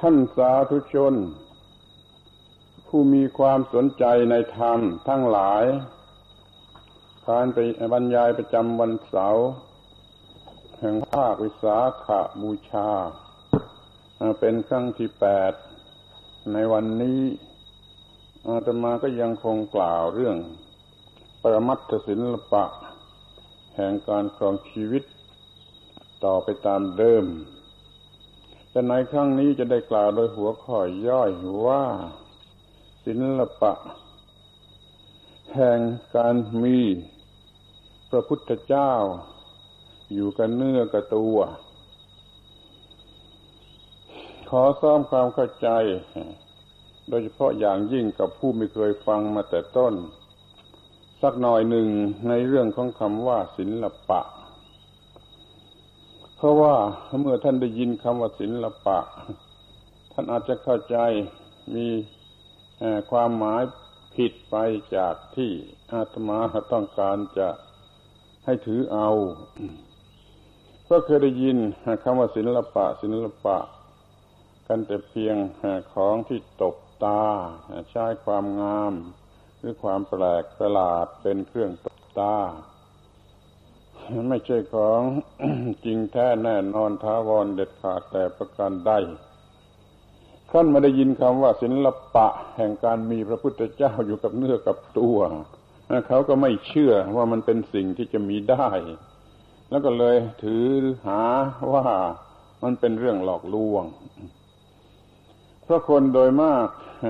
ท่านสาธุชน ผู้มีความสนใจในธรรมทั้งหลายการไปบรรยายประจำวันเสาร์แห่งภาควิสาขบูชา เป็นครั้งที่แปดในวันนี้อาตมาก็ยังคงกล่าวเรื่อง ประมัตถศิลปะ แห่งการครองชีวิต ต่อไปตามเดิม แต่ในครั้งนี้จะได้กล่าวโดยหัวข้อย่อยว่า ศิลปะ แห่งการมีพระพุทธเจ้า อยู่กันเนื้อกับตัว ขอซ้อมความเข้าใจ โดยเฉพาะอย่างยิ่งกับผู้ไม่เคยฟังมาแต่ต้น สักหน่อยหนึ่งในเรื่องของคำว่าศิลปะ เพราะว่าเมื่อท่านได้ยินคำว่าศิลปะ ท่านอาจจะเข้าใจมีความหมายผิดไปจากที่อาตมาต้องการจะให้ถือเอาก็เคยได้ยินคำว่าศิลปะ ศิลปะ กันแต่เพียงของที่ตกตาใช้ความงาม หรือความแปลกประหลาดเป็นเครื่องตกตา ไม่ใช่ของจริงแท้แน่นอนท้าวรเด็ดขาดแต่ประการใดท่านมาได้ยินคำว่าศิลปะ แห่งการมีพระพุทธเจ้าอยู่กับเนื้อกับตัวเขาก็ไม่เชื่อว่ามันเป็นสิ่งที่จะมีได้ แล้วก็เลยถือหาว่ามันเป็นเรื่องหลอกลวงเพราะคนโดยมาก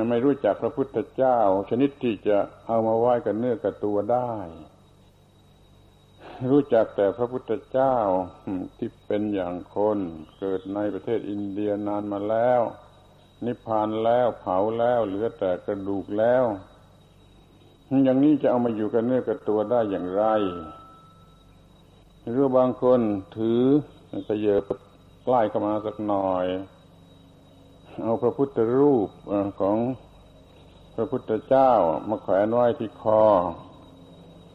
ไม่รู้จักพระพุทธเจ้า ชนิดที่จะเอามาไหว้กันเนื้อกับตัวได้ รู้จักแต่พระพุทธเจ้าที่เป็นอย่างคน เกิดในประเทศอินเดียนานมาแล้ว นิพพานแล้วเผาแล้วเหลือแต่กระดูกแล้ว อย่างนี้จะเอามาอยู่กันเนื้อกับตัวได้อย่างไร หรือบางคนถือขยเยบใกล้เข้ามาสักหน่อย เอาพระพุทธรูปของพระพุทธเจ้ามาแขวนไว้ที่คอ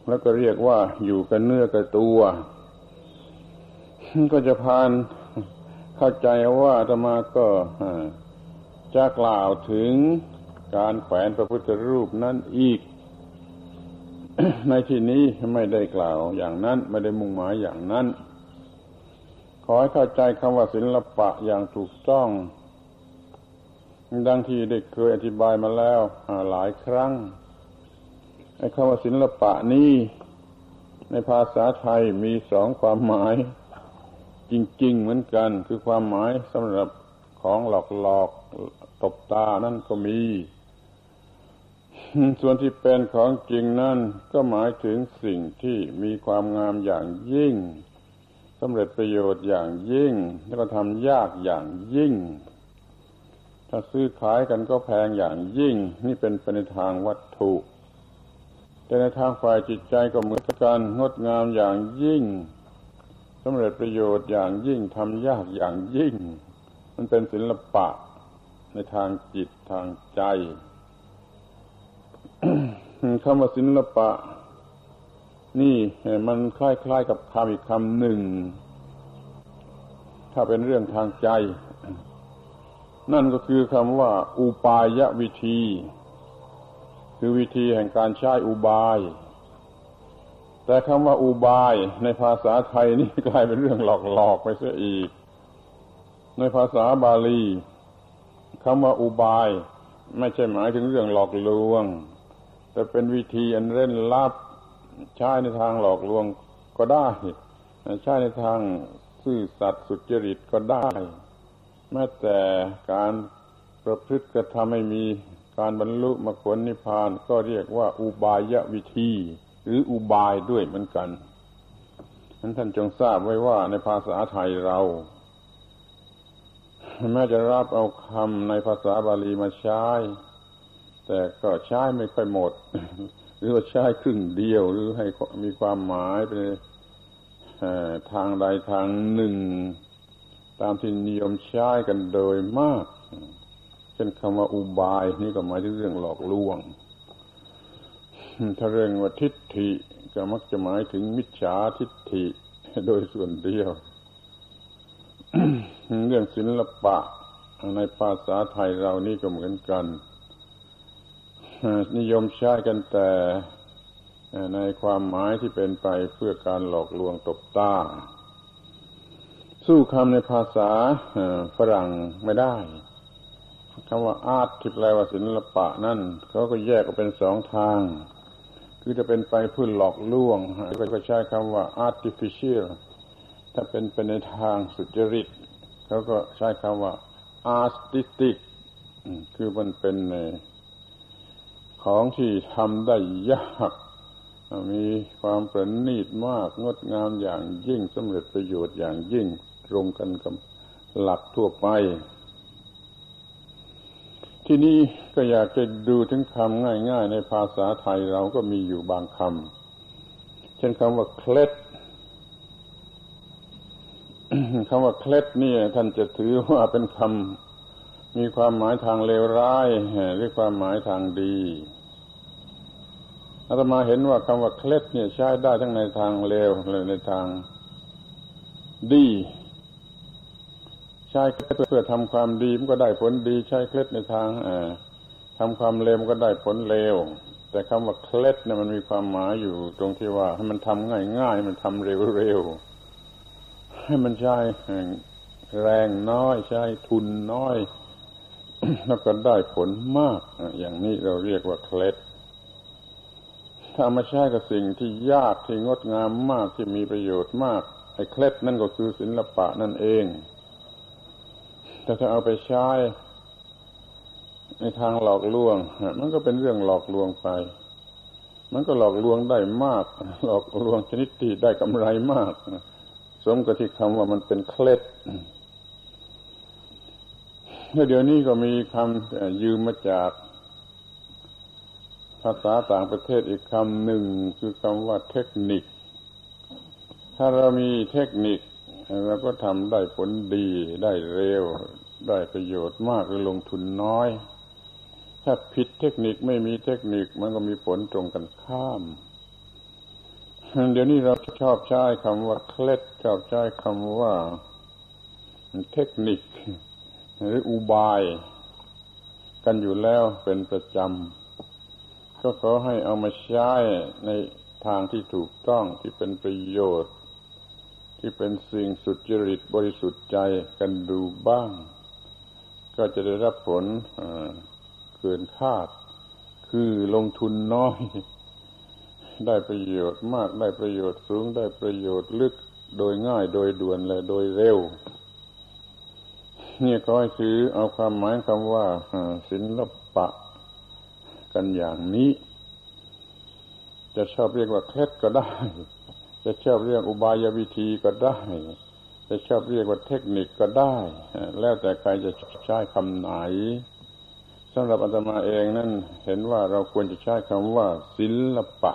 แล้วก็เรียกว่าอยู่กันเนื้อกับตัว ก็จะพานเข้าใจว่าธรรมาก็จะกล่าวถึงการแขวนพระพุทธรูปนั่นอีก ในที่นี้ไม่ได้กล่าวอย่างนั้นไม่ได้มุ่งหมายอย่างนั้น ขอให้เข้าใจคำว่าศิลปะอย่างถูกต้อง ดังที่ได้เคยอธิบายมาแล้วหลายครั้ง คำว่าศิลปะนี้ในภาษาไทยมีสองความหมาย จริง ๆ เหมือนกัน คือความหมายสำหรับของหลอกๆตบตานั่นก็มี ส่วนที่เป็นของจริงนั่นก็หมายถึงสิ่งที่มีความงามอย่างยิ่งสำเร็จประโยชน์อย่างยิ่ง แล้วก็ทำยากอย่างยิ่ง ถ้าซื้อขายกันก็แพงอย่างยิ่ง นี่เป็นไปในทางวัตถุ แต่ในทางฝ่ายจิตใจก็เหมือนกันงดงามอย่างยิ่งสำเร็จประโยชน์อย่างยิ่งทำยากอย่างยิ่ง มันเป็นศิลปะในทางจิตทางใจคำว่าศิลปะ นี่มันคล้ายๆกับคำอีกคำหนึ่ง ถ้าเป็นเรื่องทางใจ นั่นก็คือคำว่า อุปายวิธี คือวิธีแห่งการใช้อุบาย แต่คำว่าอุบายในภาษาไทยนี่กลายเป็นเรื่องหลอกๆไปเสียอีก ในภาษาบาลีคำว่าอุบาย ไม่ใช่หมายถึงเรื่องหลอกลวง แต่เป็นวิธีอันเร้นลับใช้ในทางหลอกลวงก็ได้ใช้ในทางซื่อสัตย์สุจริตก็ได้แม้แต่การประพฤติกระทำให้มี การบรรลุมรรคนิพพานก็เรียกว่า อุบายวิธี หรืออุบายด้วยเหมือนกันนั้นท่านจงทราบไว้ว่าในภาษาไทยเราแม้จะรับเอาคำในภาษาบาลีมาใช้ แต่ก็ใช้ไม่ค่อยหมด หรือว่าใช้ครึ่งเดียวหรือให้มีความหมายไปทางใดทางหนึ่ง ตามที่นิยมใช้กันโดยมาก ช่นคำว่าอุบาย นี่ก็หมายถึงเรื่องหลอกลวง ถ้าเรื่องว่าทิฏฐิก็มักจะหมายถึงมิจฉาทิฏฐิโดยส่วนเดียว เรื่องศิลปะ ในภาษาไทยเรานี่ก็เหมือนกันนิยมใช้กันแต่ในความหมายที่เป็นไปเพื่อการหลอกลวงตบตาสู้คำในภาษาฝรั่งไม่ได้ คำว่าอาร์ตที่แปลว่าศิลปะนั่นเขาก็แยกออกเป็นสองทาง คือจะเป็นไปเพื่อหลอกลวงก็ใช้คำว่า artificial ถ้าเป็นไปในทางสุจริตเขาก็ใช้คำว่า artistic คือมันเป็นของที่ทำได้ยากมีความประณีตมากงดงามอย่างยิ่งสำเร็จประโยชน์อย่างยิ่งตรงกันกับหลักทั่วไป ที่นี้ก็อยากจะดูถึงคำง่ายๆ ในภาษาไทยเราก็มีอยู่บางคำเช่นคำว่าเคล็ดคำว่าเคล็ดนี่ท่านจะถือว่าเป็นคำมีความหมายทางเลวร้ายหรือความหมายทางดีอาตมาเห็นว่าคำว่าเคล็ดเนี่ยใช้ได้ทั้งในทางเลวและในทางดี ใช้เคล็ดเพื่อทำความดีมันก็ได้ผลดี ใช้เคล็ดในทางทำความเลวมันก็ได้ผลเลวแต่คำว่าเคล็ดเนี่ยมันมีความหมายอยู่ตรงที่ว่า ให้มันทำง่ายๆมันทำเร็วๆให้มันใช้แรงน้อยใช้ทุนน้อย แล้วก็ได้ผลมากอย่างนี้เราเรียกว่าเคล็ดถ้ามาใช้กับสิ่งที่ยากที่งดงามมากที่มีประโยชน์มากไอ้เคล็ดนั่นก็คือศิลปะนั่นเอง แต่ถ้าเอาไปใช้ ในทางหลอกลวง มันก็เป็นเรื่องหลอกลวงไป มันก็หลอกลวงได้มาก หลอกลวงชนิดที่ได้กำไรมาก สมกับที่คำว่ามันเป็นเคล็ดเดี๋ยวนี้ก็มีคำยืมมาจาก ภาษาต่างประเทศอีกคำหนึ่งคือคำว่าเทคนิค ถ้าเรามีเทคนิค เราก็ทำได้ผลดีได้เร็ว ได้ประโยชน์มากหรือลงทุนน้อย ถ้าผิดเทคนิคไม่มีเทคนิคมันก็มีผลตรงกันข้าม เดี๋ยวนี้เราชอบใช้คำว่าเคล็ดชอบใช้คำว่า เทคนิค หรืออุบาย กันอยู่แล้วเป็นประจำก็ขอให้เอามาใช้ในทางที่ถูกต้องที่เป็นประโยชน์ ที่เป็นสิ่งสุจริตบริสุทธิ์ใจกันดูบ้าง ก็จะได้รับผลเกินคาด คือลงทุนน้อย ได้ประโยชน์มากได้ประโยชน์สูงได้ประโยชน์ลึกโดยง่ายโดยด่วนและโดยเร็วนี่ก็ให้ถือ เอาความหมายคำว่าศิลปะ กันอย่างนี้ จะชอบเรียกว่าเคล็ดก็ได้ จะชอบเรียกอุบายวิธีก็ได้ จะชอบเรียกว่าเทคนิคก็ได้ แล้วแต่ใครจะใช้คำไหนสำหรับอาตมาเองนั่นเห็นว่าเราควรจะใช้คำว่า ศิลปะ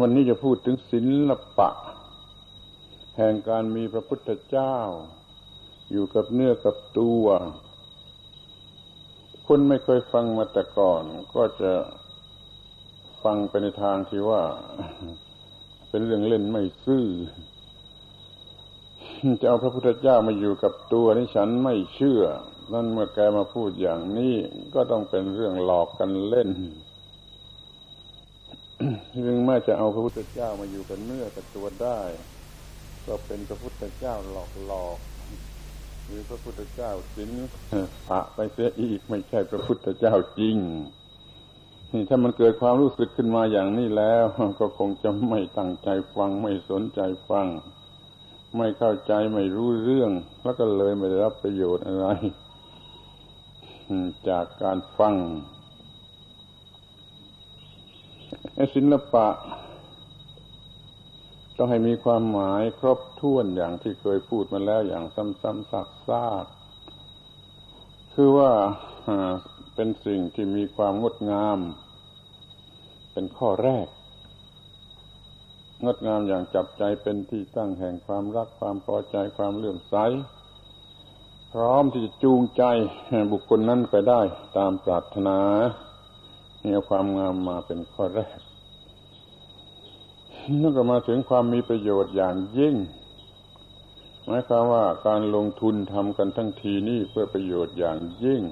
วันนี้จะพูดถึงศิลปะ แห่งการมีพระพุทธเจ้า อยู่กับเนื้อกับตัว คนไม่เคยฟังมาแต่ก่อน ก็จะ ฟังไปในทางที่ว่า เป็นเรื่องเล่นไม่ซื่อ จะเอาพระพุทธเจ้ามาอยู่กับตัวนี่ฉันไม่เชื่อ นั่นเมื่อแกมาพูดอย่างนี้ก็ต้องเป็นเรื่องหลอกกันเล่นซึ่งแม้จะเอาพระพุทธเจ้ามาอยู่กับเนื้อกับตัวได้ ก็เป็นพระพุทธเจ้าหลอกหลอกหรือพระพุทธเจ้าสินพระไปเสียอีกไม่ใช่พระพุทธเจ้าจริง นี่ถ้ามันเกิดความรู้สึกขึ้นมาอย่างนี้แล้ว ก็คงจะไม่ตั้งใจฟังไม่สนใจฟัง ไม่เข้าใจไม่รู้เรื่อง แล้วก็เลยไม่ได้รับประโยชน์อะไร จากการฟังศิลปะ ต้องให้มีความหมายครบถ้วนอย่างที่เคยพูดมาแล้วอย่างซ้ำๆซากๆคือว่า เป็นสิ่งที่มีความงดงาม เป็นข้อแรก งดงามอย่างจับใจเป็นที่ตั้งแห่งความรักความพอใจความเลื่อมใส พร้อมที่จะจูงใจบุคคลนั้นไปได้ตามปรารถนาเนี่ยความงามมาเป็นข้อแรกนั่นก็มาถึงความมีประโยชน์อย่างยิ่งหมายความว่าการลงทุนทำกันทั้งทีนี่เพื่อประโยชน์อย่างยิ่ง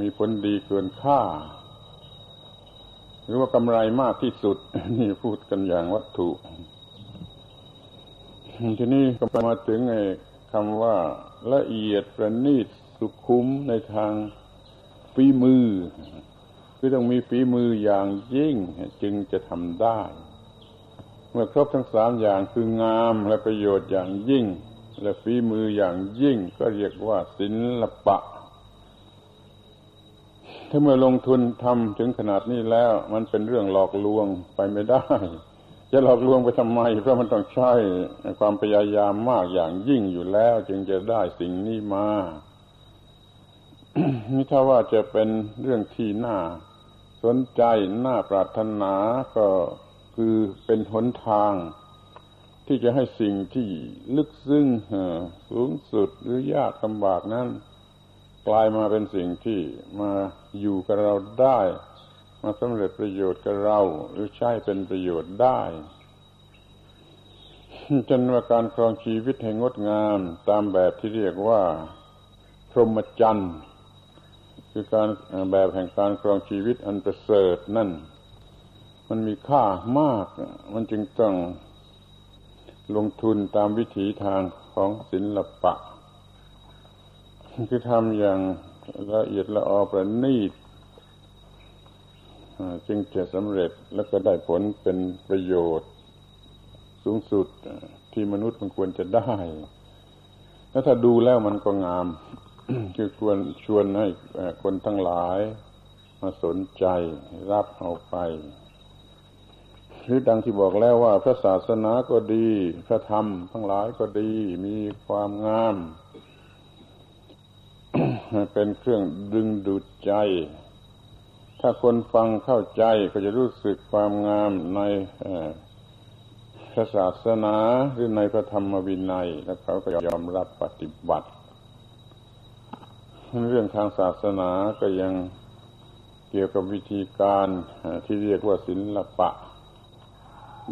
มีผลดีเกินค่า หรือว่ากำไรมากที่สุด นี่พูดกันอย่างวัตถุ ทีนี้ก็มาถึงไอ้คำว่า ละเอียดประณีตสุขุมในทางฝีมือ คือต้องมีฝีมืออย่างยิ่ง จึงจะทำได้ เมื่อครบทั้งสามอย่างคืองามและประโยชน์อย่างยิ่ง และฝีมืออย่างยิ่ง ก็เรียกว่าศิลปะ ถ้าเมื่อลงทุนทำถึงขนาดนี้แล้ว มันเป็นเรื่องหลอกลวงไปไม่ได้ จะหลอกลวงไปทำไม เพราะมันต้องใช้ความพยายามมากอย่างยิ่งอยู่แล้ว จึงจะได้สิ่งนี้มานี่ถ้าว่าจะเป็นเรื่องที่น่า สนใจน่าปรารถนาก็คือเป็นหนทาง ที่จะให้สิ่งที่ลึกซึ้งสูงสุดหรือยากลำบากนั้น กลายมาเป็นสิ่งที่มาอยู่กับเราได้ มาสำเร็จประโยชน์กับเราหรือใช้เป็นประโยชน์ได้จนว่าการครองชีวิตให้งดงามตามแบบที่เรียกว่าพรหมจรรย์คือการแบบแห่งการครองชีวิตอันประเสริฐนั่น มันมีค่ามาก มันจึงต้องลงทุนตามวิถีทางของศิลปะ คือทำอย่างละเอียดละออประณีตจึงจะสำเร็จแล้วก็ได้ผลเป็นประโยชน์สูงสุดที่มนุษย์มันควรจะได้ แล้วถ้าดูแล้วมันก็งาม คือควรชวนให้คนทั้งหลายมาสนใจรับเอาไป หรือดังที่บอกแล้วว่าพระศาสนาก็ดี พระธรรมทั้งหลายก็ดี มีความงาม เป็นเครื่องดึงดูดใจ ถ้าคนฟังเข้าใจก็จะรู้สึกความงามในพระศาสนาหรือในพระธรรมวินัย แล้วเขาก็ยอมรับปฏิบัติ เรื่องทางศาสนาก็ยังเกี่ยวกับวิธีการที่เรียกว่าศิลปะ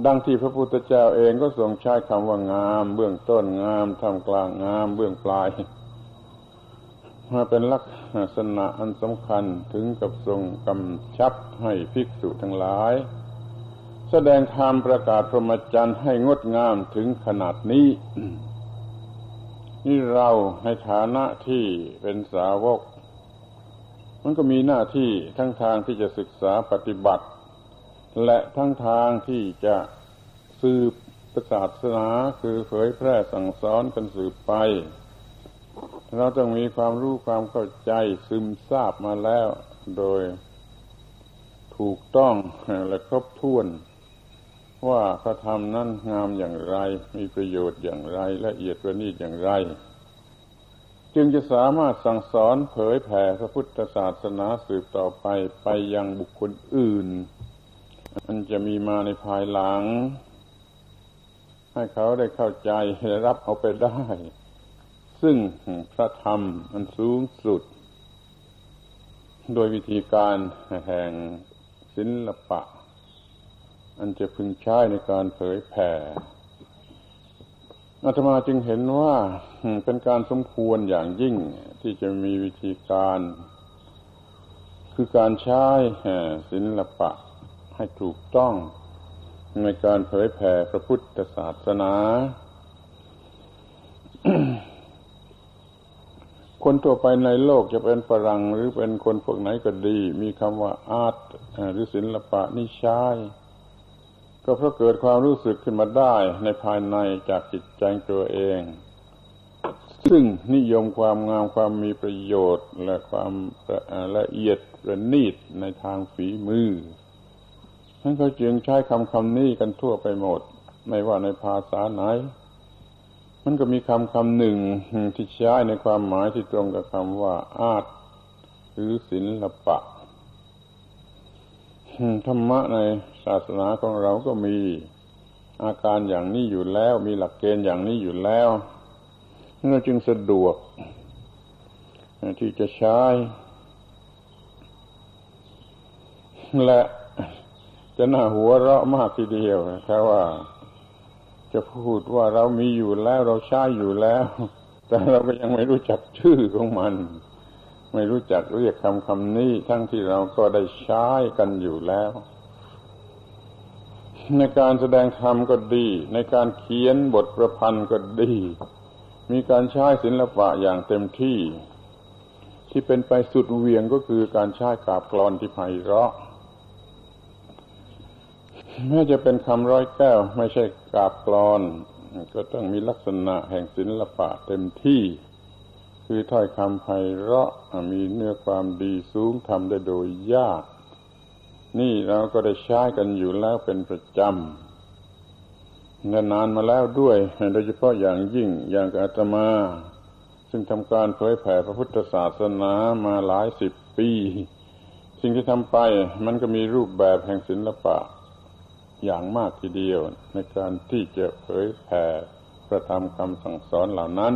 ดังที่พระพุทธเจ้าเองก็ทรงใช้คำว่างาม เบื้องต้นงามทำกลางงาม เบื้องปลาย มาเป็นลักษณะอันสำคัญถึงกับทรงกำชับให้ภิกษุทั้งหลาย แสดงธรรมประกาศพรหมจรรย์ให้งดงามถึงขนาดนี้ นี่เราในฐานะที่เป็นสาวก มันก็มีหน้าที่ทั้งทางที่จะศึกษาปฏิบัติ และทั้งทางที่จะสืบศาสนาคือเผยแพร่สั่งสอนกันสืบไป เราต้องมีความรู้ความเข้าใจซึมซาบมาแล้วโดยถูกต้องและครบถ้วน ว่าพระธรรมนั้นงามอย่างไร มีประโยชน์อย่างไร ละเอียดประณีตอย่างไร จึงจะสามารถสั่งสอนเผยแผ่พระพุทธศาสนาสืบต่อไปไปยังบุคคลอื่น มันจะมีมาในภายหลัง ให้เขาได้เข้าใจและรับเอาไปได้ ซึ่งพระธรรมอันสูงสุด โดยวิธีการแห่งศิลปะ อันจะพึงใช้ในการเผยแผ่อาตมาจึงเห็นว่าเป็นการสมควรอย่างยิ่งที่จะมีวิธีการ คือการใช้ศิลปะให้ถูกต้องในการเผยแผ่พระพุทธศาสนา คนทั่วไปในโลกจะเป็นฝรั่งหรือเป็นคนพวกไหนก็ดี มีคำว่าอาร์ตหรือศิลปะนิชายก็เพราะเกิดความรู้สึกขึ้นมาได้ในภายในจากจิตใจตัวเอง ซึ่งนิยมความงามความมีประโยชน์และความละเอียดประณีตในทางฝีมือท่านก็จึงใช้คำคำนี้กันทั่วไปหมด ไม่ว่าในภาษาไหน มันก็มีคำคำหนึ่งที่ใช้ในความหมายที่ตรงกับคำว่า อาร์ตหรือศิลปะธรรมะในศาสนาของเราก็มีอาการอย่างนี้อยู่แล้ว มีหลักเกณฑ์อย่างนี้อยู่แล้วเราจึงสะดวก ที่จะใช้ และจะน่าหัวเราะมากทีเดียวถ้าว่า จะพูดว่าเรามีอยู่แล้วเราใช้อยู่แล้ว แต่เราก็ยังไม่รู้จักชื่อของมัน ไม่รู้จักเรียกคำคำนี้ ทั้งที่เราก็ได้ใช้กันอยู่แล้ว ในการแสดงธรรมก็ดี ในการเขียนบทประพันธ์ก็ดี มีการใช้ศิลปะอย่างเต็มที่ ที่เป็นไปสุดเวียงก็คือการใช้กาบกรอนที่ไพเราะ แม้จะเป็นคำร้อยแก้ว ไม่ใช่กาบกรอน ก็ต้องมีลักษณะแห่งศิลปะเต็มที่ คือถ้อยคำไพเราะมีเนื้อความดีสูงทำได้โดยยาก นี่เราก็ได้ใช้กันอยู่แล้วเป็นประจำนานมาแล้วด้วย โดยเฉพาะอย่างยิ่งอย่างอาตมา ซึ่งทำการเผยแผ่พระพุทธศาสนามาหลายสิบปี สิ่งที่ทำไปมันก็มีรูปแบบแห่งศิลปะ อย่างมากทีเดียว ในการที่จะเผยแผ่ประทำคำสั่งสอนเหล่านั้น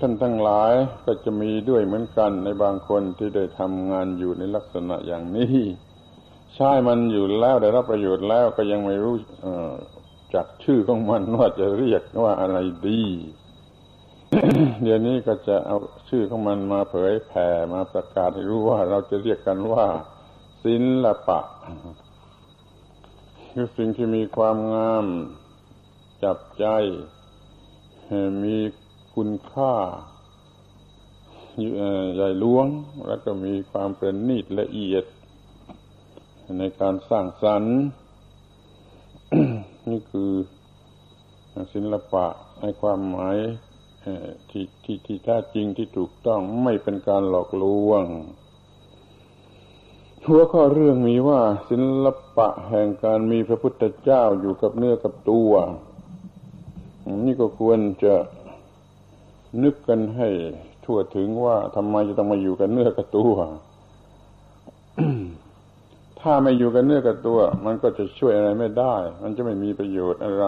ท่านทั้งหลายก็จะมีด้วยเหมือนกันในบางคนที่ได้ทำงานอยู่ในลักษณะอย่างนี้ใช่มันอยู่แล้วได้รับประโยชน์แล้วก็ยังไม่รู้จักชื่อของมันว่าจะเรียกว่าอะไรดี เดี๋ยวนี้ก็จะเอาชื่อของมันมาเผยแผ่มาประกาศให้รู้ว่าเราจะเรียกกันว่าศิลปะ คือสิ่งที่มีความงาม จับใจ มีคุณค่าใหญ่หลวง แล้วก็มีความประณีตละเอียด ในการสร้างสรรค์ นี่คือศิลปะในความหมายที่ที่ที่แท้จริงที่ถูกต้องไม่เป็นการหลอกลวง หัวข้อเรื่องมีว่าศิลปะแห่งการมีพระพุทธเจ้าอยู่กับเนื้อกับตัว นี่ก็ควรจะนึกกันให้ทั่วถึงว่าทำไมจะต้องมาอยู่กับเนื้อกับตัว ถ้าไม่อยู่กับเนื้อกับตัว มันก็จะช่วยอะไรไม่ได้ มันจะไม่มีประโยชน์อะไร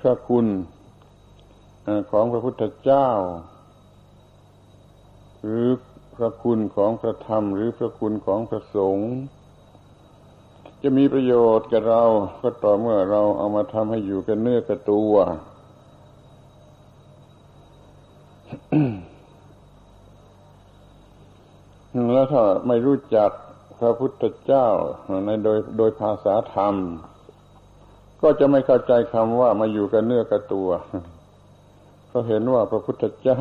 พระคุณของพระพุทธเจ้า หรือ ระคุณของพระธรรมหรือพระคุณของพระสงฆ์จะมีประโยชน์กับเราก็ต่อเมื่อเราเอามาทำให้อยู่กันเนื้อกับตัว แล้วถ้าไม่รู้จักพระพุทธเจ้าในโดยโดยภาษาธรรม ก็จะไม่เข้าใจคำว่ามาอยู่กันเนื้อกับตัวเพราะเห็นว่าพระพุทธเจ้า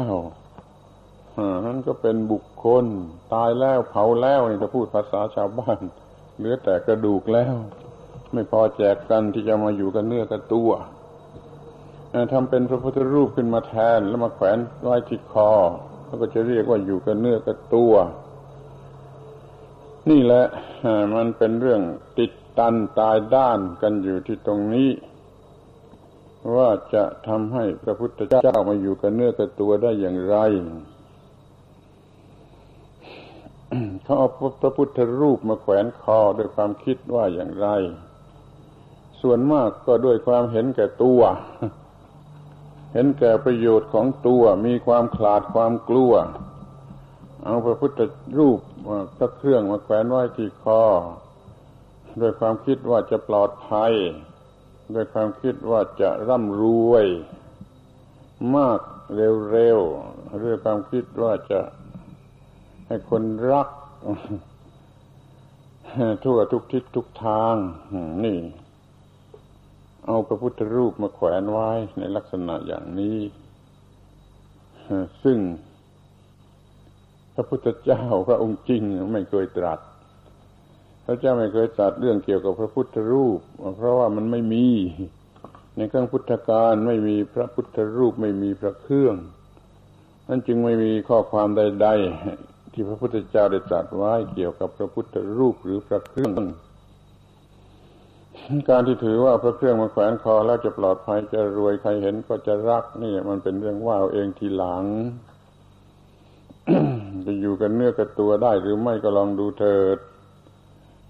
นั่นก็เป็นบุคคล ตายแล้วเผาแล้วนี่จะพูดภาษาชาวบ้าน เหลือแต่กระดูกแล้ว ไม่พอแจกกันที่จะมาอยู่กันเนื้อกับตัวทำเป็นพระพุทธรูปขึ้นมาแทนแล้วมาแขวนไว้ที่คอแล้วก็จะเรียกว่าอยู่กันเนื้อกับตัว นี่แหละมันเป็นเรื่องติดตันตายด้านกันอยู่ที่ตรงนี้ ว่าจะทำให้พระพุทธเจ้ามาอยู่กันเนื้อกับตัวได้อย่างไร เขาเอาพระพุทธรูปมาแขวนคอด้วยความคิดว่าอย่างไร ส่วนมากก็ด้วยความเห็นแก่ตัว เห็นแก่ประโยชน์ของตัวมีความขลาดความกลัว เอาพระพุทธรูปพระเครื่องมาแขวนไว้ที่คอด้วยความคิดว่าจะปลอดภัยด้วยความคิดว่าจะร่ำรวย มากเร็วๆด้วยความคิดว่าจะให้คนรัก ทั่วทุกทิศทุกทางนี่ เอาพระพุทธรูปมาแขวนไว้ในลักษณะอย่างนี้ซึ่ง พระพุทธเจ้าพระองค์จริงไม่เคยตรัส พระเจ้าไม่เคยตรัสเรื่องเกี่ยวกับพระพุทธรูป เพราะว่ามันไม่มี ในเครื่องพุทธการไม่มีพระพุทธรูปไม่มีพระเครื่องนั่นจึงไม่มีข้อความใด ๆ ที่พระพุทธเจ้าได้ตรัสไว้เกี่ยวกับพระพุทธรูปหรือพระเครื่องการที่ถือว่าพระเครื่องมาแขวนคอแล้วจะปลอดภัยจะรวยใครเห็นก็จะรักนี่มันเป็นเรื่องว่าเองทีหลัง จะอยู่กันเนื้อกับตัวได้หรือไม่ก็ลองดูเถิด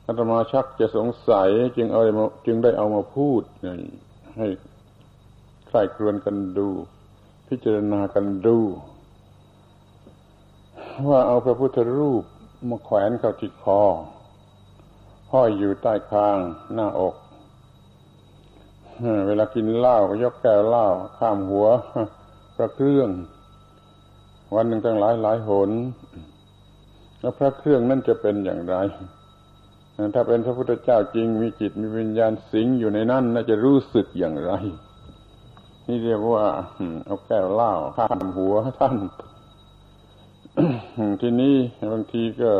อาตมาชักจะสงสัยจึงเอาจึงได้เอามาพูดให้ใครครวนกันดู พิจารณากันดู ว่าเอาพระพุทธรูปมาแขวนเข้าที่คอห้อยอยู่ใต้คางหน้าอก เวลากินเหล้าก็ยกแก้วเหล้าข้ามหัวพระเครื่อง วันหนึ่งตั้งหลายหลายหน แล้วพระเครื่องนั่นจะเป็นอย่างไร ถ้าเป็นพระพุทธเจ้าจริงมีจิตมีวิญญาณสิงอยู่ในนั้นน่าจะรู้สึกอย่างไร นี่เรียกว่าเอาแก้วเหล้าข้ามหัวท่าน ทีนี้บางทีก็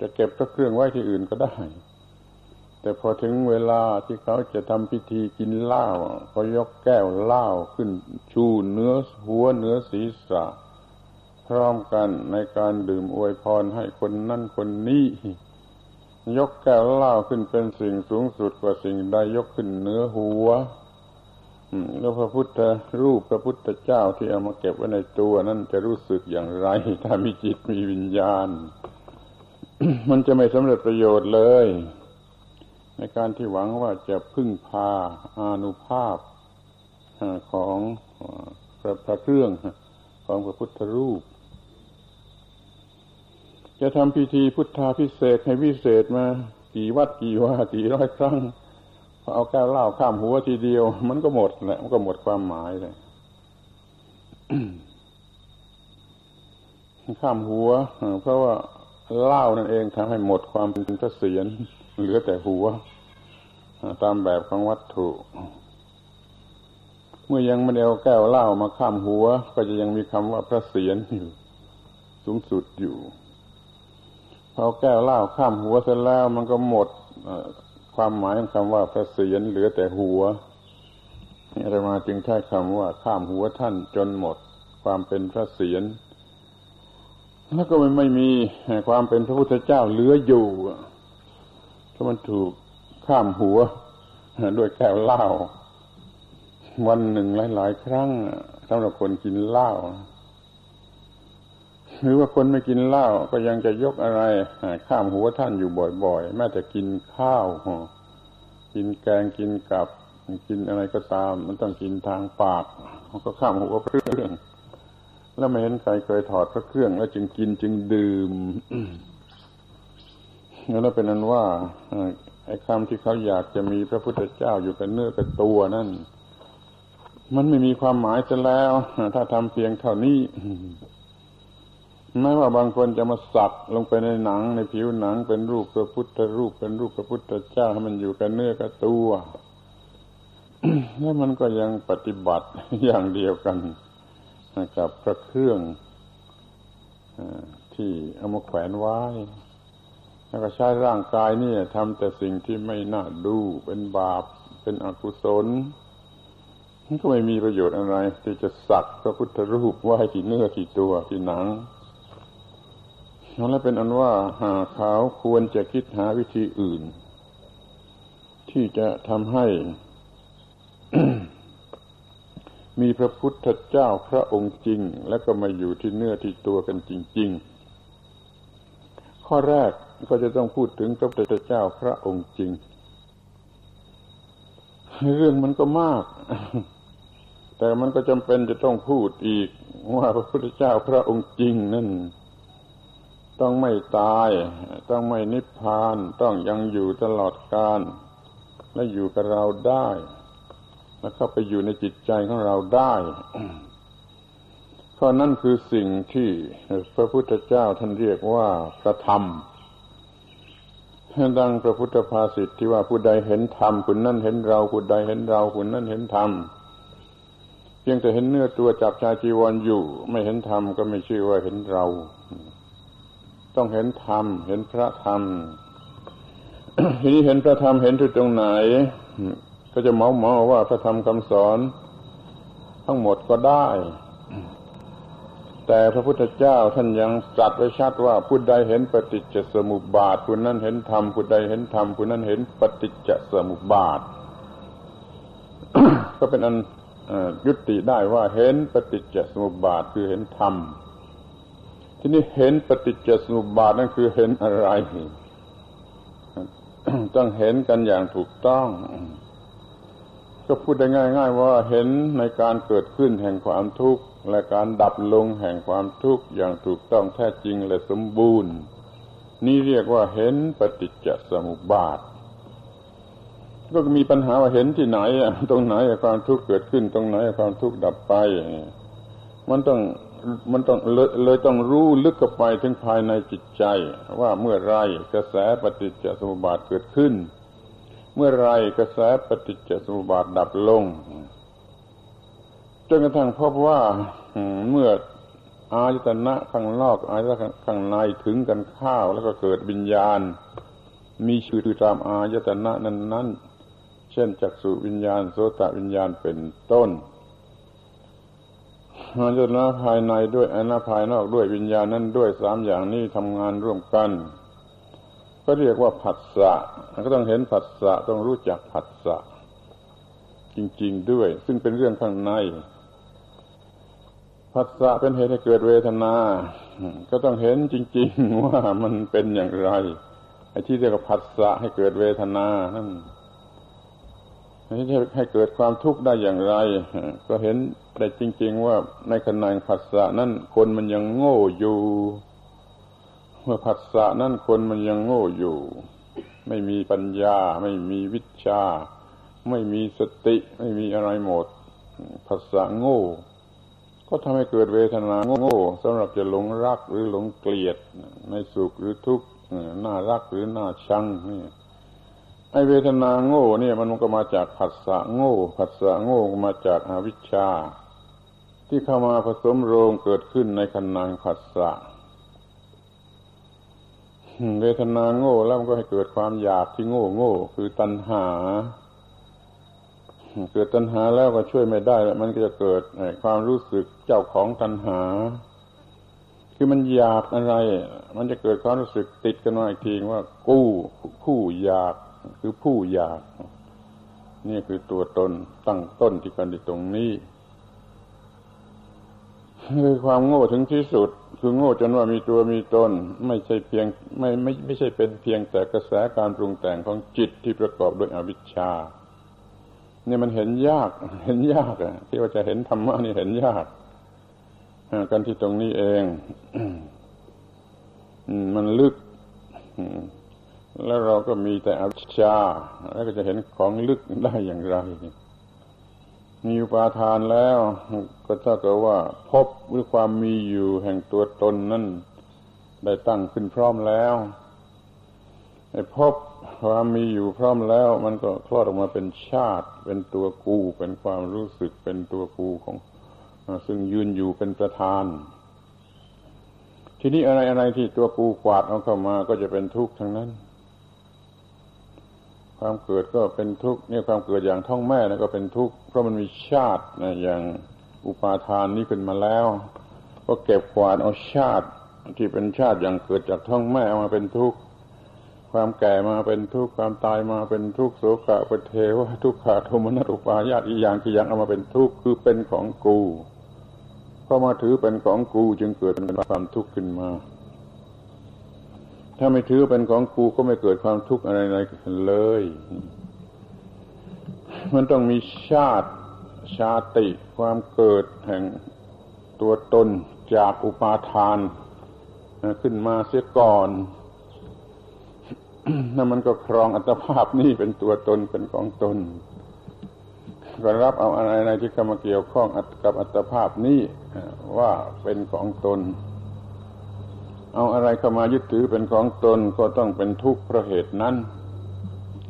จะเก็บพระเครื่องไว้ที่อื่นก็ได้ แต่พอถึงเวลาที่เขาจะทำพิธีกินเหล้าก็ยกแก้วเหล้าขึ้นชูเนื้อหัวเนื้อศีรษะ พร้อมกันในการดื่มอวยพรให้คนนั่นคนนี้ยกแก้วเหล้าขึ้นเป็นสิ่งสูงสุดกว่าสิ่งใดยกขึ้นเนื้อหัว แล้วพระพุทธรูปพระพุทธเจ้าที่เอามาเก็บไว้ในตัวนั่นจะรู้สึกอย่างไร ถ้ามีจิตมีวิญญาณ มันจะไม่สำเร็จประโยชน์เลย ในการที่หวังว่าจะพึ่งพาอานุภาพของพระพระเครื่องของพระพุทธรูป จะทำพิธีพุทธาพิเศษให้พิเศษมา กี่วัดกี่ว่ากี่ร้อยครั้ง พอเอาแก้วเหล้าข้ามหัวทีเดียว มันก็หมดแหละมันก็หมดความหมายเลยข้ามหัวเพราะว่าเหล้านั่นเองทำให้หมดความเป็นพระเศียรเหลือแต่หัวตามแบบของวัตถุ เมื่อยังไม่ได้เอาแก้วเหล้ามาข้ามหัว ก็จะยังมีคำว่าพระเศียรอยู่ สูงสุดอยู่พอแก้วเหล้าข้ามหัวเสร็จแล้วมันก็หมด ความหมายของคำว่าพระเศียรเหลือแต่หัวอามาจึงใช้คำว่าข้ามหัวท่านจนหมด ความเป็นพระเศียรแล้วก็ไม่ไม่มีความเป็นพระพุทธเจ้าเหลืออยู่ถ้ามันถูกข้ามหัวด้วยแก้วเหล้าวันหนึ่งหลาย ๆ ครั้งสำหรับคนกินเหล้า หรือว่าคนไม่กินเหล้าก็ยังจะยกอะไร ข้ามหัวท่านอยู่บ่อยๆแม้แต่กินข้าวกินแกงกินกับกินอะไรก็ตาม มันต้องกินทางปากมันก็ข้ามหัวพระเครื่อง แล้วไม่เห็นใครเคยถอดพระเครื่อง แล้วจึงกินจึงดื่มนั่นเป็นนั้นว่าไอ้คำที่เขาอยากจะมีพระพุทธเจ้าอยู่กับเนื้อกับตัวนั่นมันไม่มีความหมายจะแล้ว ถ้าทำเพียงเท่านี้ แม้ว่าบางคนจะมาสักลงไปในหนัง ในผิวหนังเป็นรูปพระพุทธรูปเป็นรูปพระพุทธเจ้าให้มันอยู่กับเนื้อกับตัวแล้วมันก็ยังปฏิบัติอย่างเดียวกันกับพระเครื่องที่เอามาแขวนไว้ แล้วก็ใช้ร่างกายนี่ทำแต่สิ่งที่ไม่น่าดูเป็นบาป เป็นอกุศลมันก็ไม่มีประโยชน์อะไร ที่จะสักพระพุทธรูปไว้ที่เนื้อที่ตัวที่หนัง แล้วเป็นอันว่าหาเขาควรจะคิดหาวิธีอื่น ที่จะทำให้ มีพระพุทธเจ้าพระองค์จริง แล้วก็มาอยู่ที่เนื้อที่ตัวกันจริง ๆ ข้อแรกก็จะต้องพูดถึงพระพุทธเจ้าพระองค์จริง เรื่องมันก็มาก แต่มันก็จำเป็นจะต้องพูดอีกว่าพระพุทธเจ้าพระองค์จริงนั่น ต้องไม่ตาย ต้องไม่นิพพาน ต้องยังอยู่ตลอดกาลและอยู่กับเราได้ แล้วเข้าไปอยู่ในจิตใจของเราได้ข้อนั้นคือสิ่งที่พระพุทธเจ้าท่านเรียกว่าพระธรรมดังพระพุทธภาษิตที่ว่าผู้ใดเห็นธรรมคนนั้นเห็นเราผู้ใดเห็นเราคนนั้นเห็นธรรมเพียงแต่เห็นเนื้อตัวจับชายจีวรออยู่ ไม่เห็นธรรมก็ไม่ชื่อว่าเห็นเรา ต้องเห็นธรรม เห็นพระธรรม ทีนี้เห็นพระธรรมเห็นที่ตรงไหน ก็จะเมาเมาว่าพระธรรมคำสอน ทั้งหมดก็ได้ แต่พระพุทธเจ้าท่านยังตรัสไว้ชัดว่าผู้ใดเห็นปฏิจจสมุปบาทผู้นั้นเห็นธรรมผู้ใดเห็นธรรมผู้นั้นเห็นปฏิจจสมุปบาท ก็เป็นอันยุติได้ว่าเห็นปฏิจจสมุปบาทคือเห็นธรรม ทีนี่เห็นปฏิจจสมุปบาทนั่นคือเห็นอะไร ต้องเห็นกันอย่างถูกต้อง ก็พูดได้ง่าย ๆ ว่าเห็นในการเกิดขึ้นแห่งความทุกข์และการดับลงแห่งความทุกข์อย่างถูกต้องแท้จริงและสมบูรณ์ นี่เรียกว่าเห็นปฏิจจสมุปบาท ก็มีปัญหาว่าเห็นที่ไหนตรงไหนความทุกข์เกิดขึ้น ตรงไหนความทุกข์ดับไป มันต้อง มันต้องเลยต้องรู้ลึกเข้าไปถึงภายในจิตใจ ว่าเมื่อไรกระแสปฏิจจสมุปบาทเกิดขึ้น เมื่อไรกระแสปฏิจจสมุปบาทดับลงจนกระทั่งพบว่าเมื่ออายตนะข้างนอกอายตนะข้างในถึงกันข้าวแล้วก็เกิดวิญญาณ มีชื่อตามอายตนะนั้นนั้นเช่นจักสุวิญญาณโสตวิญญาณเป็นต้น อายตนะภายในด้วยอนะภายนอกด้วยวิญญาณนั้นด้วยสามอย่างนี้ทำงานร่วมกัน ก็เรียกว่าผัสสะก็ต้องเห็นผัสสะต้องรู้จักผัสสะจริง ๆด้วย ซึ่งเป็นเรื่องข้างในผัสสะเป็นเหตุให้เกิดเวทนา ก็ต้องเห็นจริง ๆ ว่ามันเป็นอย่างไรไอ้ที่เรียกว่าผัสสะให้เกิดเวทนานั่นให้เกิดความทุกข์ได้อย่างไร ก็เห็น แต่จริง ๆ ว่าในขณะผัสสะนั้นคนมันยังโง่อยู่เมื่อผัสสะนั้นคนมันยังโง่อยู่ ไม่มีปัญญา ไม่มีวิชา ไม่มีสติ ไม่มีอะไรหมดผัสสะโง่ ก็ทำให้เกิดเวทนาโง่สำหรับจะหลงรักหรือหลงเกลียด ในสุขหรือทุกข์น่ารักหรือน่าชังนี่ไอเวทนาโง่เนี่ยมันก็มาจากผัสสะโง่ผัสสะโง่มาจากอาวิชชา ที่เข้ามาผสมโรงเกิดขึ้นในขณะผัสสะเวทนาโง่แล้วมันก็ให้เกิดความอยากที่โง่โง่คือตัณหา เกิดตัณหาแล้วก็ช่วยไม่ได้มันก็จะเกิดความรู้สึกเจ้าของตัณหา คือมันอยากอะไร มันจะเกิดความรู้สึกติดกันมาอีกทีว่า กู้ผู้อยากคือผู้อยาก นี่คือตัวตนตั้งต้นที่กันที่ตรงนี้ คือความโง่ถึงที่สุด คือโง่จนว่ามีตัวมีตน ไม่ใช่เพียงไม่ไม่ไม่ใช่เป็นเพียงแต่กระแสการปรุงแต่งของจิตที่ประกอบด้วยอวิชชา เนี่ยมันเห็นยากเห็นยากอะที่ว่าจะเห็นธรรมะนี่เห็นยากกันที่ตรงนี้เองมันลึกแล้วเราก็มีแต่อวิชชา แล้วก็จะเห็นของลึกได้อย่างไร มีอุปาทานแล้ว ก็ถ้ากิดว่า พบหรือความมีอยู่แห่งตัวตนนั้นได้ตั้งขึ้นพร้อมแล้วไอ้พบความมีอยู่พร้อมแล้ว มันก็คลอดออกมาเป็นชาติ เป็นตัวกูเป็นความรู้สึกเป็นตัวกูของ ซึ่งยืนอยู่เป็นประธาน ทีนี้อะไรอะไรที่ตัวกูกวาดเอาเข้ามาก็จะเป็นทุกข์ทั้งนั้น ความเกิดก็เป็นทุกข์เนี่ยความเกิดอย่างท้องแม่นะก็เป็นทุกข์เพราะมันมีชาตินะอย่างอุปาทานนี้ขึ้นมาแล้ว ก็เก็บกวาดเอาชาติที่เป็นชาติอย่างเกิดจากท้องแม่มาเป็นทุกข์ความแก่มาเป็นทุกข์ความตายมาเป็นทุกข์โศกะปเทวะทุกขะโทมนัสอุปาญาตอีอย่างกี่อย่างเอามาเป็นทุกข์คือเป็นของกูพอมาถือเป็นของกูจึงเกิดเป็นความทุกข์ขึ้นมา ถ้าไม่ถือเป็นของกูก็ไม่เกิดความทุกข์อะไรๆเลย มันต้องมีชาติชาติความเกิดแห่งตัวตนจากอุปาทานขึ้นมาเสียก่อนนั่นมันก็ครองอัตภาพนี่เป็นตัวตนเป็นของตนก็รับเอาอะไรที่เข้ามาเกี่ยวข้องกับอัตภาพนี้ว่าเป็นของตน เอาอะไรเข้ามายึดถือเป็นของตนก็ต้องเป็นทุกข์เพราะเหตุนั้น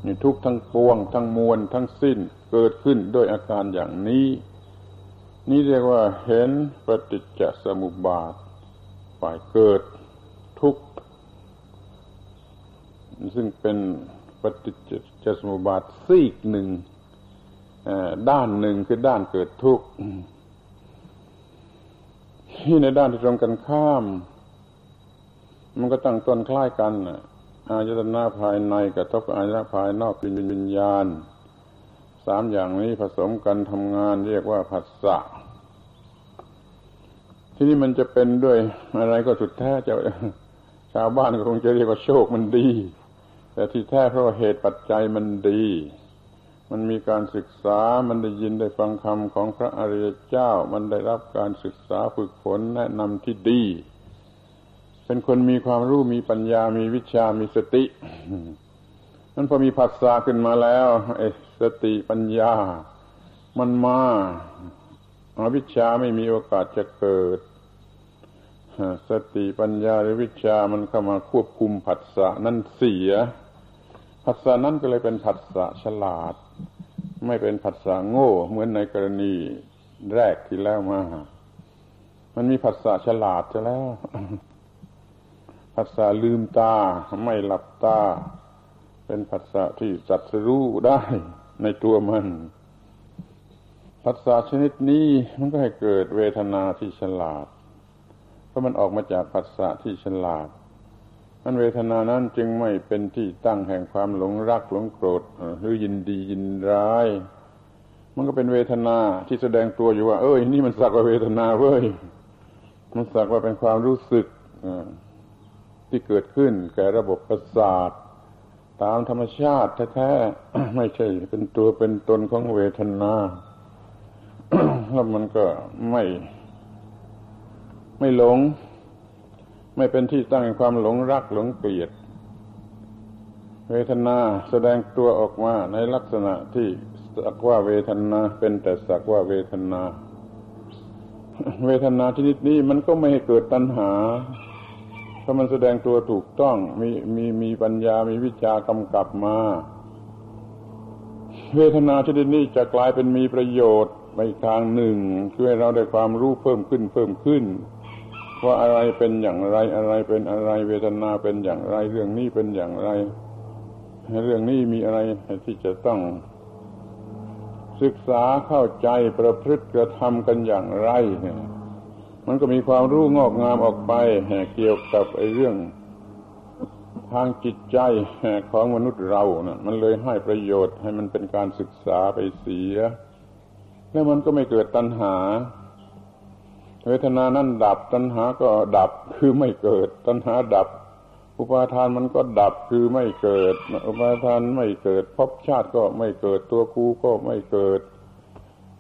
นี่ทุกข์ทั้งปวง ทั้งมวลทั้งสิ้นเกิดขึ้นด้วยอาการอย่างนี้ นี่เรียกว่าเห็นปฏิจจสมุปบาท ฝ่ายเกิดทุกข์ซึ่งเป็นปฏิจจสมุปบาทซีกหนึ่งด้านหนึ่งคือด้านเกิดทุกข์ที่ในด้านที่ตรงกันข้าม มันก็ตั้งต้นคล้ายกันอายตนะภายในกับทบอายตนะภายนอกเป็นวิญญาณสามอย่างนี้ผสมกันทำงานเรียกว่าผัสสะที่นี่มันจะเป็นด้วยอะไรก็สุดแท้จะชาวบ้านก็คงจะเรียกว่าโชคมันดี แต่ที่แท้เพราะาเหตุปัจจัยมันดี มันมีการศึกษามันได้ยินได้ฟังคำของพระอริยเจ้า มันได้รับการศึกษาฝึกฝนแนะนำที่ดี เป็นคนมีความรู้มีปัญญามีวิชามีสตินั้นพอมีผัสสะขึ้นมาแล้วไอ้สติปัญญา มันมาอาวิชาไม่มีโอกาสจะเกิดสติปัญญาหรือวิชามันเข้ามาควบคุมผัสสะนั่นเสียผัสสะนั้นก็เลยเป็นผัสสะฉลาด ไม่เป็นผัสสะโง่ เหมือนในกรณีแรกที่แล้วมา มันมีผัสสะฉลาดจะแล้ว ผัสสะลืมตาไม่หลับตา เป็นผัสสะที่จัดสรู้ได้ในตัวมันผัสสะชนิดนี้มันก็ให้เกิดเวทนาที่ฉลาด เพราะมันออกมาจากผัสสะที่ฉลาดนั้นเวทนานั้นจึงไม่เป็นที่ตั้งแห่งความหลงรักหลงโกรธหรือยินดียินร้าย มันก็เป็นเวทนาที่แสดงตัวอยู่ว่า เอ้ย นี่มันสักว่าเวทนาเว้ย มันสักว่าเป็นความรู้สึก ที่เกิดขึ้นแก่ระบบประสาท ตามธรรมชาติแท้ๆไม่ใช่เป็นตัวเป็นตนของเวทนา แล้วมันก็ไม่ ไม่หลง ไม่เป็นที่ตั้งความหลงรักหลงเกลียด เวทนาแสดงตัวออกมาในลักษณะที่สักว่าเวทนาเป็นแต่สักว่าเวทนา เวทนาชนิดนี้มันก็ไม่ให้เกิดตัณหา เพรามันแสดงตัวถูกต้องมีมีมีปัญญามีวิชากำกับมา เวทนาชนิดนี้จะกลายเป็นมีประโยชน์ไปทางหนึ่งช่วยเราได้ความรู้เพิ่มขึ้นเพิ่มขึ้น ว่าอะไรเป็นอย่างไรอะไรเป็นอะไร เวทนาเป็นอย่างไร เรื่องนี้เป็นอย่างไร เรื่องนี้มีอะไรที่จะต้อง ศึกษาเข้าใจประพฤติกระทำกันอย่างไร มันก็มีความรู้งอกงามออกไปเกี่ยวกับไอ้เรื่องทางจิตใจของมนุษย์เรานะ่ะมันเลยให้ประโยชน์ให้มันเป็นการศึกษาไปเสีย แล้วมันก็ไม่เกิดตัณหา เวทนานั้นดับตัณหาก็ดับคือไม่เกิด ตัณหาดับ อุปาทานมันก็ดับคือไม่เกิด อุปาทานไม่เกิดภพชาติก็ไม่เกิดตัวกูก็ไม่เกิด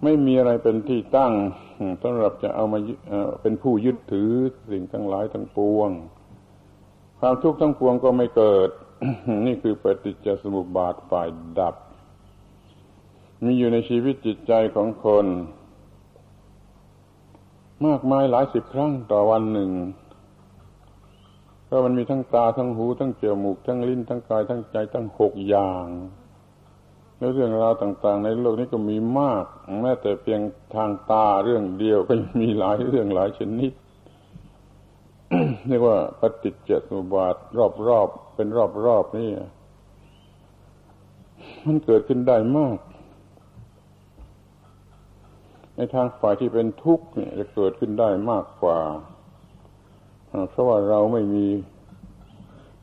ไม่มีอะไรเป็นที่ตั้งสำหรับจะเอามาเป็นผู้ยึดถือสิ่งทั้งหลายทั้งปวง ความทุกข์ทั้งปวงก็ไม่เกิด นี่คือปฏิจจสมุปบาทฝ่ายดับ มีอยู่ในชีวิตจิตใจของคน มากมายหลายสิบครั้งต่อวันหนึ่งเพราะมันมีทั้งตาทั้งหูทั้งจมูกทั้งลิ้นทั้งกายทั้งใจทั้งหกอย่าง แล้วเรื่องราวต่าง ๆ ในโลกนี้ก็มีมาก แม้แต่เพียงทางตาเรื่องเดียวก็มีหลายเรื่องหลายชนิดเรียกว่าปฏิจจสมุปบาทรอบๆเป็นรอบๆนี่มันเกิดขึ้นได้มาก ในทางฝ่ายที่เป็นทุกข์เนี่ยจะเกิดขึ้นได้มากกว่าเพราะว่าเราไม่มี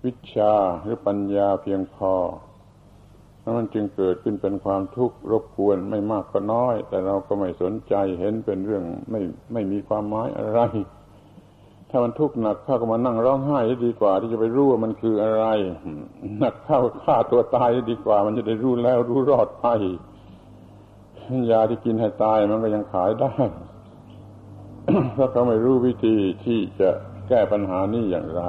วิชาหรือปัญญาเพียงพอ แล้วมันจึงเกิดขึ้นเป็นความทุกข์รบกวนไม่มากก็น้อย แต่เราก็ไม่สนใจเห็นเป็นเรื่องไม่ไม่มีความหมายอะไร ถ้ามันทุกข์หนักข้าก็มานั่งร้องไห้ดีกว่า ที่จะไปรู้ว่ามันคืออะไร หนักเข้าฆ่าตัวตายดีกว่า มันจะได้รู้แล้วรู้รอดไปยาที่กินให้ตายมันก็ยังขายได้เพราะเขาไม่รู้วิธีที่จะแก้ปัญหานี้อย่างไร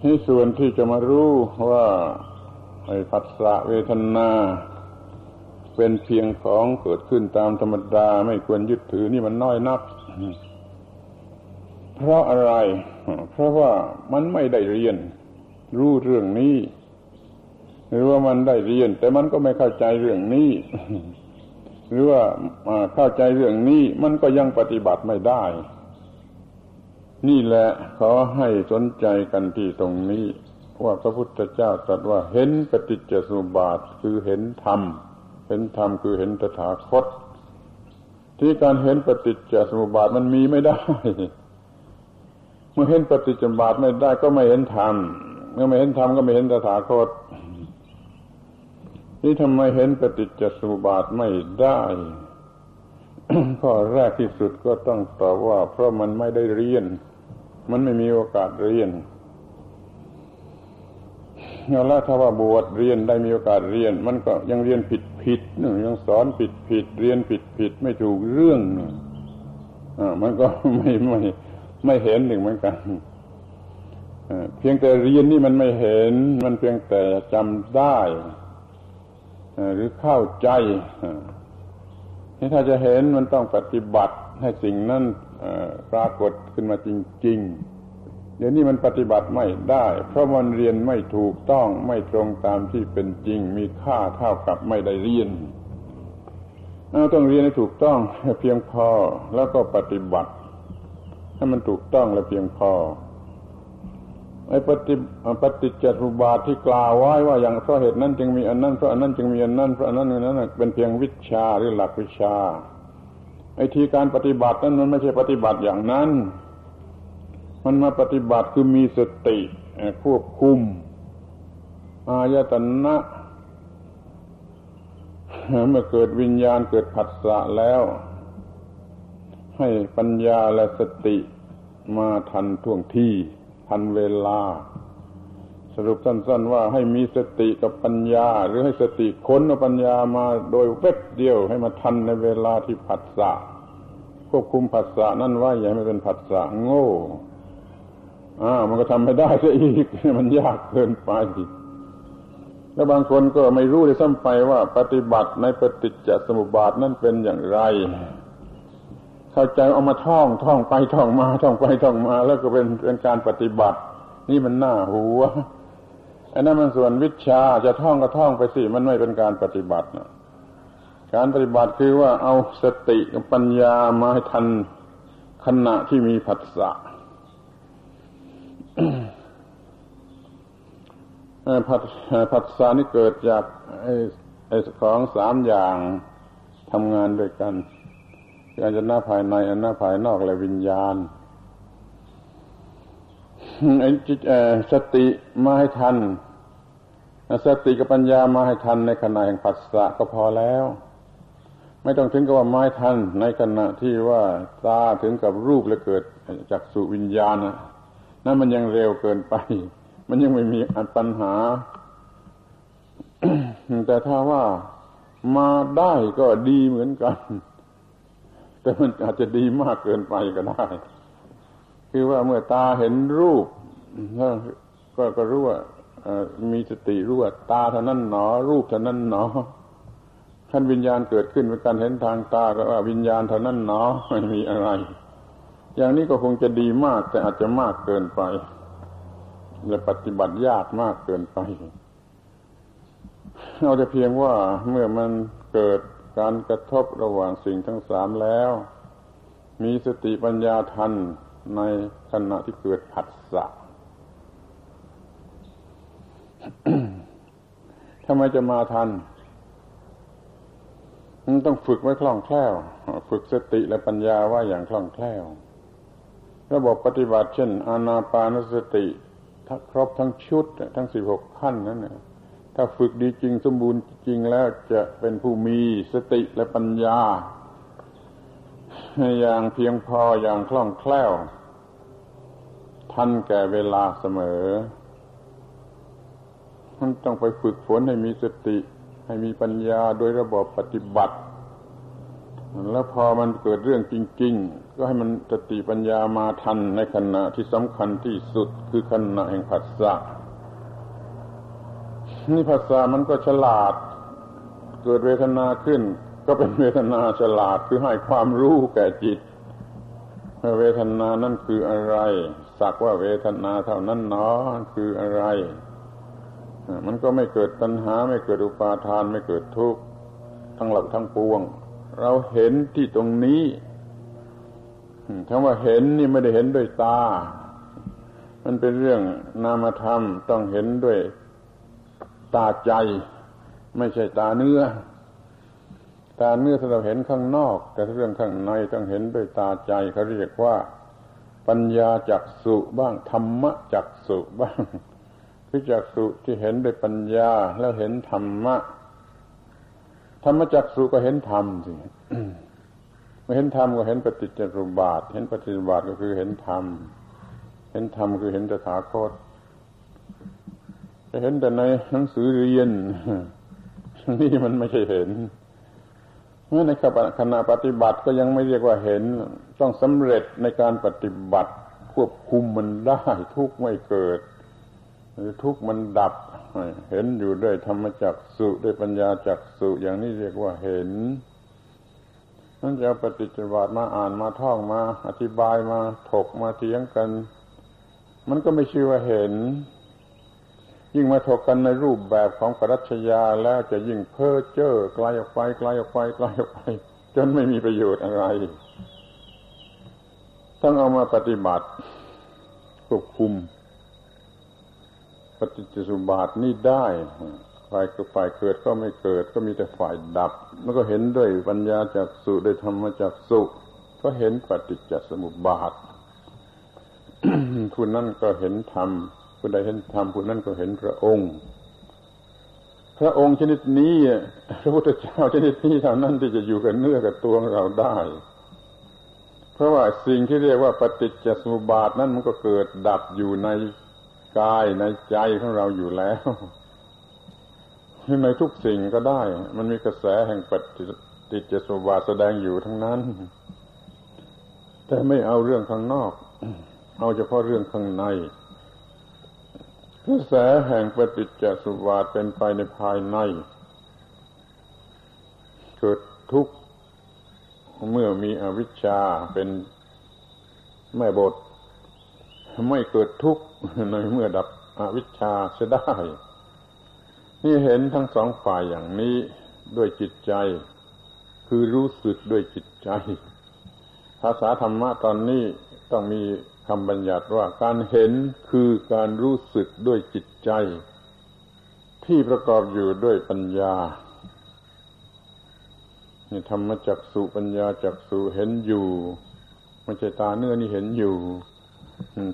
ที่ส่วนที่จะมารู้ว่า ไอ้ผัสสะเวทนา เป็นเพียงของเกิดขึ้นตามธรรมดาไม่ควรยึดถือนี่มันน้อยนัก เพราะอะไร เพราะว่ามันไม่ได้เรียน รู้เรื่องนี้ หรือว่ามันได้เรียน แต่มันก็ไม่เข้าใจเรื่องนี้ หรือว่าเข้าใจเรื่องนี้ มันก็ยังปฏิบัติไม่ได้ นี่แหละขอให้สนใจกันที่ตรงนี้ ว่าพระพุทธเจ้าตรัสว่าเห็นปฏิจจสมุปบาทคือเห็นธรรม เห็นธรรมคือเห็นตถาคต ที่การเห็นปฏิจจสมุปบาทมันมีไม่ได้ เมื่อเห็นปฏิจจสมุปบาทไม่ได้ก็ไม่เห็นธรรมเมื่อไม่เห็นธรรมก็ไม่เห็นตถาคต นี่ทำไมเห็นปฏิจจสมุปบาทไม่ได้ข้อแรกที่สุดก็ต้องตอบว่า เพราะมันไม่ได้เรียน มันไม่มีโอกาสเรียน แล้วถ้าว่าบวชเรียนได้มีโอกาสเรียน มันก็ยังเรียนผิดผิดนยังสอนผิดผิดเรียนผิดผิดไม่ถูกเรื่องหนึ่งอ่ามันก็ไม่ไม่ไม่เห็นหนึ่งเหมือนกันเพียงแต่เรียนนี่มันไม่เห็น มันเพียงแต่จำได้หรือเข้าใจถ้าจะเห็นมันต้องปฏิบัติให้สิ่งนั้นปรากฏขึ้นมาจริง ๆ เดี๋ยวนี้มันปฏิบัติไม่ได้ เพราะมันเรียนไม่ถูกต้องไม่ตรงตามที่เป็นจริง มีค่าเท่ากับไม่ได้เรียนเราต้องเรียนให้ถูกต้องเพียงพอแล้วก็ปฏิบัติให้มันถูกต้องและเพียงพอไอ้ปฏิปฏิจจสุบาทที่กล่าวไว้ว่าอย่างเพราะเหตุนั้นจึงมีอันนั้นเพราะอันนั้นจึงมีอันนั้นเพราะอันนั้นอันนั้นเป็นเพียงวิชาหรือหลักวิชาไอ้ทีการปฏิบัตินั้นมันไม่ใช่ปฏิบัติอย่างนั้น มันมาปฏิบัติคือมีสติควบคุม อายตนะเมื่อเกิดวิญญาณเกิดผัสสะแล้ว ให้ปัญญาและสติมาทันท่วงที่ทันเวลา สรุปสั้น ๆ ว่าให้มีสติกับปัญญา หรือให้สติค้นเอาปัญญามาโดยเวบเดียวให้มาทันในเวลาที่ผัสสะควบคุมผัสสะนั่นไว้อย่าให้มันเป็นผัสสะโง่ อ่ามันก็ทำไม่ได้ซะอีกมันยากเกินไปแล้วบางคนก็ไม่รู้เลยซ้ำไปว่า ปฏิบัติในปฏิจจสมุปบาทนั่นเป็นอย่างไร เข้าใจเอามาท่องท่องไปท่องมาท่องไปท่องมา แล้วก็เป็นเป็นการปฏิบัติ นี่มันหน่าหัวอันนั้นมันส่วนวิชาจะท่องก็ท่องไปสิมันไม่เป็นการปฏิบัตินะการปฏิบัติคือว่าเอาสติกับปัญญามาให้ทันขณะที่มีผัสสะ ผัสผัสสะนี่เกิดจากไอ้ของสามอย่างทำงานด้วยกันอาจนาภายในอันหน้าภายนอกและวิญญาณไอ้จิตสติมาให้ทันสติกับปัญญามาให้ทันในขณะแห่งผัสสะก็พอแล้ว ไม่ต้องถึงกับว่าไม้ทันในขณะที่ว่าตาถึงกับรูปและเกิดจากสุวิญญาณ นั่นมันยังเร็วเกินไป มันยังไม่มีอันปัญหา แต่ถ้าว่ามาได้ก็ดีเหมือนกัน แต่มันอาจจะดีมากเกินไปก็ได้ คือว่าเมื่อตาเห็นรูปก็ก็รู้ว่ามีสติรู้ว่าตาเท่านั้นหนอ รูปเท่านั้นหนอขั้นวิญญาณเกิดขึ้นเป็นการเห็นทางตาก็ว่าวิญญาณเท่านั้นหนอไม่มีอะไร อย่างนี้ก็คงจะดีมาก แต่อาจจะมากเกินไป และปฏิบัติยากมากเกินไปเอาแต่เพียงว่าเมื่อมันเกิดการกระทบระหว่างสิ่งทั้งสามแล้ว มีสติปัญญาทันในขณะที่เกิดผัสสะทำไมจะมาทันมันต้องฝึกไว้คล่องแคล่ว ฝึกสติและปัญญาว่าอย่างคล่องแคล่ว ระบบปฏิบัติเช่น อานาปานสติทั้งครบทั้งชุด ทั้งสิบหกขั้นนั้นถ้าฝึกดีจริงสมบูรณ์จริงแล้วจะเป็นผู้มีสติและปัญญา อย่างเพียงพออย่างคล่องแคล่ว ทันแก่เวลาเสมอมันต้องไปฝึกฝนให้มีสติ ให้มีปัญญาโดยระบบปฏิบัติ แล้วพอมันเกิดเรื่องจริง ๆ ก็ให้มันสติปัญญามาทันในขณะที่สำคัญที่สุดคือขณะแห่งผัสสะนี่ภาษามันก็ฉลาด เกิดเวทนาขึ้น ก็เป็นเวทนาฉลาดคือให้ความรู้แก่จิตเวทนานั่นคืออะไร สักว่าเวทนาเท่านั้นเนาะคืออะไร มันก็ไม่เกิดตัณหา ไม่เกิดอุปาทานไม่เกิดทุกข์ทั้งหลักทั้งปวง เราเห็นที่ตรงนี้ คำว่าเห็นนี่ไม่ได้เห็นด้วยตา มันเป็นเรื่องนามธรรมต้องเห็นด้วยตาใจ ไม่ใช่ตาเนื้อ ตาเนื้อถ้าเราเห็นข้างนอก แต่เรื่องข้างในต้องเห็นด้วยตาใจเขาเรียกว่า ปัญญาจักสุบ้างธรรมะจักสุบ้างคือจักสุที่เห็นด้วยปัญญาแล้วเห็นธรรมะธรรมจักสุก็เห็นธรรมสิ มื่อเห็นธรรมก็เห็นปฏิจจสมุบาท เห็นปฏิจจสมุบาทก็คือเห็นธรรม เห็นธรรมคือเห็นตถาคตจะเห็นแต่ในหนังสือเรียนนี่มันไม่ใช่เห็นเมื่อในขณะปฏิบัติก็ยังไม่เรียกว่าเห็น ต้องสำเร็จในการปฏิบัติควบคุมมันได้ ทุกไม่เกิด หรือทุกมันดับ เห็นอยู่ด้วยธรรมจักสุด้วยปัญญาจักสุอย่างนี้เรียกว่าเห็น นั่นจะปฏิจจบาทมาอ่านมาท่องมาอธิบายมาถกมาเถียงกัน มันก็ไม่ชื่อว่าเห็น ยิ่งมาถกกันในรูปแบบของปรัชญาแล้วจะยิ่งเพ้อเจ้อไกลออกไปไกลออกไปไกลออกไป จนไม่มีประโยชน์อะไร ต้องเอามาปฏิบัติควบคุม ปฏิจจสุบาทนี่ได้ ฝ่ายก็ฝ่ายเกิดก็ไม่เกิด ก็มีแต่ฝ่ายดับ แล้วก็เห็นด้วยปัญญาจากสุด้วยธรรมจากสุก็เห็นปฏิจจสมุปบาทผู้นั้นก็เห็นธรรมผู้ใดเห็นธรรมผู้นั้นก็เห็นพระองค์ พระองค์ชนิดนี้พระพุทธเจ้าชนิดนี้เท่านั้นที่จะอยู่กับเนื้อกับตัวของเราได้ เพราะว่าสิ่งที่เรียกว่าปฏิจจสมุปบาทนั้นมันก็เกิดดับอยู่ในกายในใจของเราอยู่แล้ว ในทุกสิ่งก็ได้ มันมีกระแสแห่งปฏิจจสมุปบาทแสดงอยู่ทั้งนั้น แต่ไม่เอาเรื่องข้างนอก เอาเฉพาะเรื่องข้างในกระแสแห่งปฏิจจสมุปบาทเป็นไปในภายใน เกิดทุกข์เมื่อมีอวิชชาเป็นแม่บท ไม่เกิดทุกข์ในเมื่อดับอวิชชาจะได้ นี่เห็นทั้งสองฝ่ายอย่างนี้ด้วยจิตใจ คือรู้สึกด้วยจิตใจ ภาษาธรรมะตอนนี้ต้องมีคำบัญญัติว่าการเห็นคือการรู้สึกด้วยจิตใจ ที่ประกอบอยู่ด้วยปัญญานี่ธรรมจักสุปัญญาจักสุเห็นอยู่ไม่ใช่ตาเนื้อนี่เห็นอยู่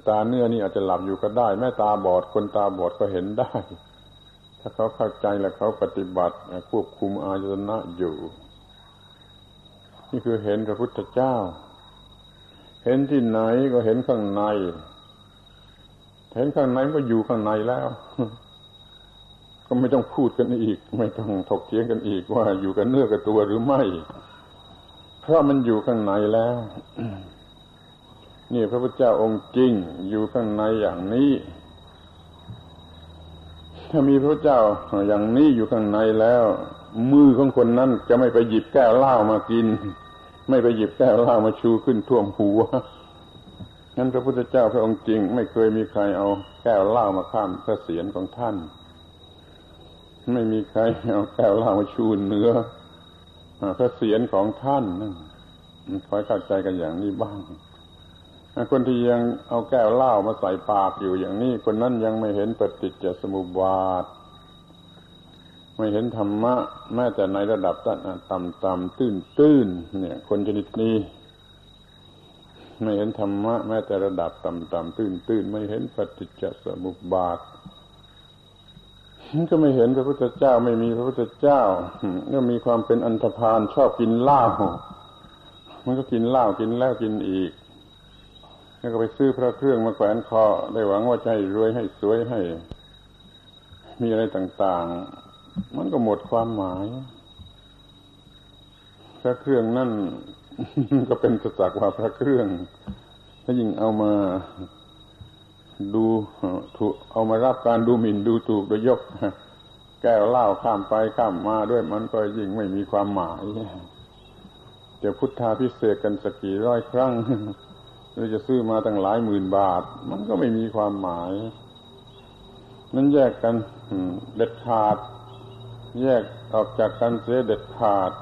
ตาเนื้อนี่อาจจะหลับอยู่ก็ได้ แม่ตาบอดคนตาบอดก็เห็นได้ ถ้าเขาเข้าใจและเขาปฏิบัติควบคุมอายตนะอยู่ นี่คือเห็นพระพุทธเจ้า เห็นที่ไหนก็เห็นข้างใน เห็นข้างในก็อยู่ข้างในแล้ว ก็ไม่ต้องพูดกันอีก ไม่ต้องถกเถียงกันอีกว่าอยู่กันเนื้อกับตัวหรือไม่ เพราะมันอยู่ข้างในแล้วนี่พระพุทธเจ้าองค์จริงอยู่ข้างในอย่างนี้ ถ้ามีพระเจ้าอย่างนี้อยู่ข้างในแล้ว มือของคนนั้นจะไม่ไปหยิบแก้วเหล้ามากิน ไม่ไปหยิบแก้วเหล้ามาชูขึ้นท่วมหัวนั้นพระพุทธเจ้าพระองค์จริง ไม่เคยมีใครเอาแก้วเหล้ามาข้ามพระเศียรของท่าน ไม่มีใครเอาแก้วเหล้ามาชูเนื้อพระเสียรของท่านนั่นคอยเข้าใจกันอย่างนี้บ้าง คนที่ยังเอาแก้วเหล้ามาใส่ปากอยู่อย่างนี้ คนนั้นยังไม่เห็นปฏิจจสมุปบาท ไม่เห็นธรรมะ แม้แต่ในระดับต่ำต่ำตื้นตื้นเนี่ย คนชนิดนี้ ไม่เห็นธรรมะ แม้แต่ระดับต่ำต่ำตื้นตื้นไม่เห็นปฏิจจสมุปบาทก็ไม่เห็นพระพุทธเจ้าไม่มีพระพุทธเจ้าก็มีความเป็นอันธพาลชอบกินเหล้ามันก็กินเหล้ากินแล้วกินอีก แล้วก็ไปซื้อพระเครื่องมาแขวนคอได้หวังว่าจะให้รวยให้สวยให้ มีอะไรต่าง ๆ มันก็หมดความหมาย พระเครื่องนั่นก็เป็นสักว่าพระเครื่อง ถ้ายิ่งเอามาดูถูกเอามารับการดูหมิ่นดูถูกโดยยก แก้วเหล้าข้ามไปข้ามมาด้วยมันก็ยิ่งไม่มีความหมายจะพุทธาพิเศษกันสักกี่ร้อยครั้ง หรือจะซื้อมาตั้งหลายหมื่นบาท มันก็ไม่มีความหมาย นั้นแยกกันเด็ดขาด แยกออกจากกันเสียเด็ดขาด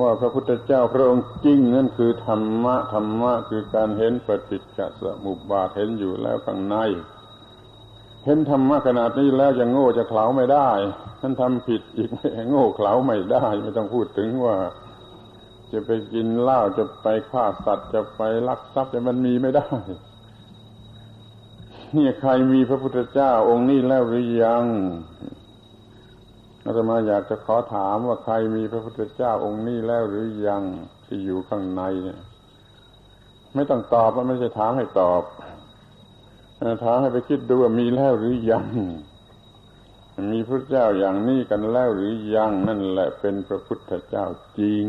ว่าพระพุทธเจ้าพระองค์จริงนั่นคือธรรมะธรรมะคือการเห็นปฏิจจสมุปบาทเห็นอยู่แล้วข้างใน เห็นธรรมะขนาดนี้แล้วจะโง่จะเขลาไม่ได้ท่านทำผิดอีกไม่โง่เขลาไม่ได้ ไม่ต้องพูดถึงว่า จะไปกินเหล้าจะไปฆ่าสัตว์จะไปลักทรัพย์จะมันมีไม่ได้นี่ใครมีพระพุทธเจ้าองค์นี้แล้วหรือยังอาตมาอยากจะขอถามว่าใครมีพระพุทธเจ้าองค์นี้แล้วหรือยังที่อยู่ข้างในเนี่ย ไม่ต้องตอบมันไม่ใช่ถามให้ตอบถามให้ไปคิดดูว่ามีแล้วหรือยังมีพระเจ้าอย่างนี้กันแล้วหรือยังนั่นแหละเป็นพระพุทธเจ้าจริง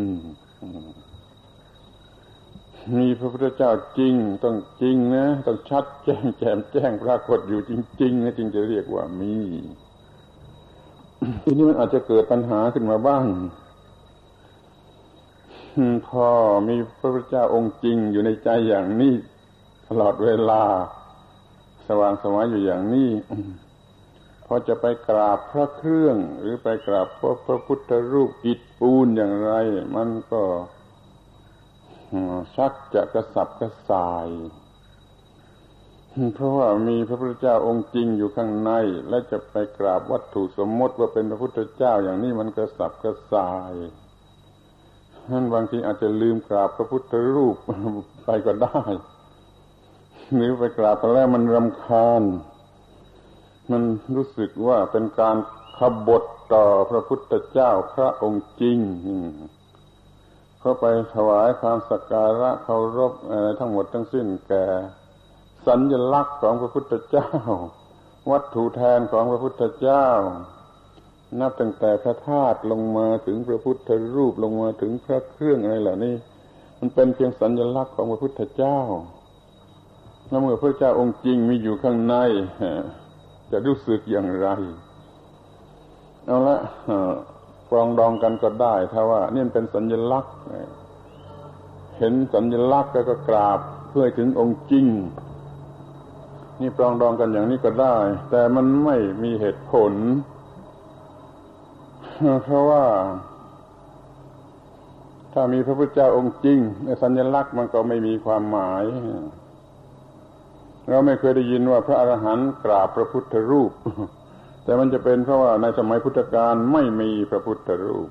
มีพระพุทธเจ้าจริง ต้องจริงนะต้องชัดแจ้งแจ่มแจ้งปรากฏอยู่จริงๆนะจึงจะเรียกว่ามีทีนี้มันอาจจะเกิดปัญหาขึ้นมาบ้างพอมีพระพุทธเจ้าองค์จริงอยู่ในใจอย่างนี้ตลอดเวลา สว่างสวัยอยู่อย่างนี้ พอจะไปกราบพระเครื่อง หรือไปกราบพระพระพุทธรูปอิฐปูนอย่างไร มันก็ชักจะกระสับกระส่าย เพราะว่ามีพระพุทธเจ้าองค์จริงอยู่ข้างใน และจะไปกราบวัตถุสมมติว่าเป็นพระพุทธเจ้าอย่างนี้มันกระสับกระส่ายนั้นบางทีอาจจะลืมกราบพระพุทธรูปไปก็ได้ หรือไปกราบไปแล้วมันรำคาญ มันรู้สึกว่าเป็นการขบฏต่อพระพุทธเจ้าพระองค์จริงเขาไปถวายความสักการะเคารพอะไรทั้งหมดทั้งสิ้นแก่สัญลักษณ์ของพระพุทธเจ้า วัตถุแทนของพระพุทธเจ้า นับตั้งแต่พระธาตุลงมาถึงพระพุทธรูปลงมาถึงพระเครื่องอะไรเหล่านี้ มันเป็นเพียงสัญลักษณ์ของพระพุทธเจ้าแล้วเมื่อพระเจ้าองค์จริงมีอยู่ข้างใน จะรู้สึกอย่างไร เอาละปรองดองกันก็ได้ ถ้าว่า นี่เป็นสัญลักษณ์ เห็นสัญลักษณ์แล้วก็กราบเพื่อถึงองค์จริง นี่ปรองดองกันอย่างนี้ก็ได้ แต่มันไม่มีเหตุผล เพราะว่า ถ้ามีพระพุทธเจ้าองค์จริงสัญลักษณ์มันก็ไม่มีความหมาย เราไม่เคยได้ยินว่าพระอรหันต์กราบพระพุทธรูป แต่มันจะเป็นเพราะว่าในสมัยพุทธกาลไม่มีพระพุทธรูป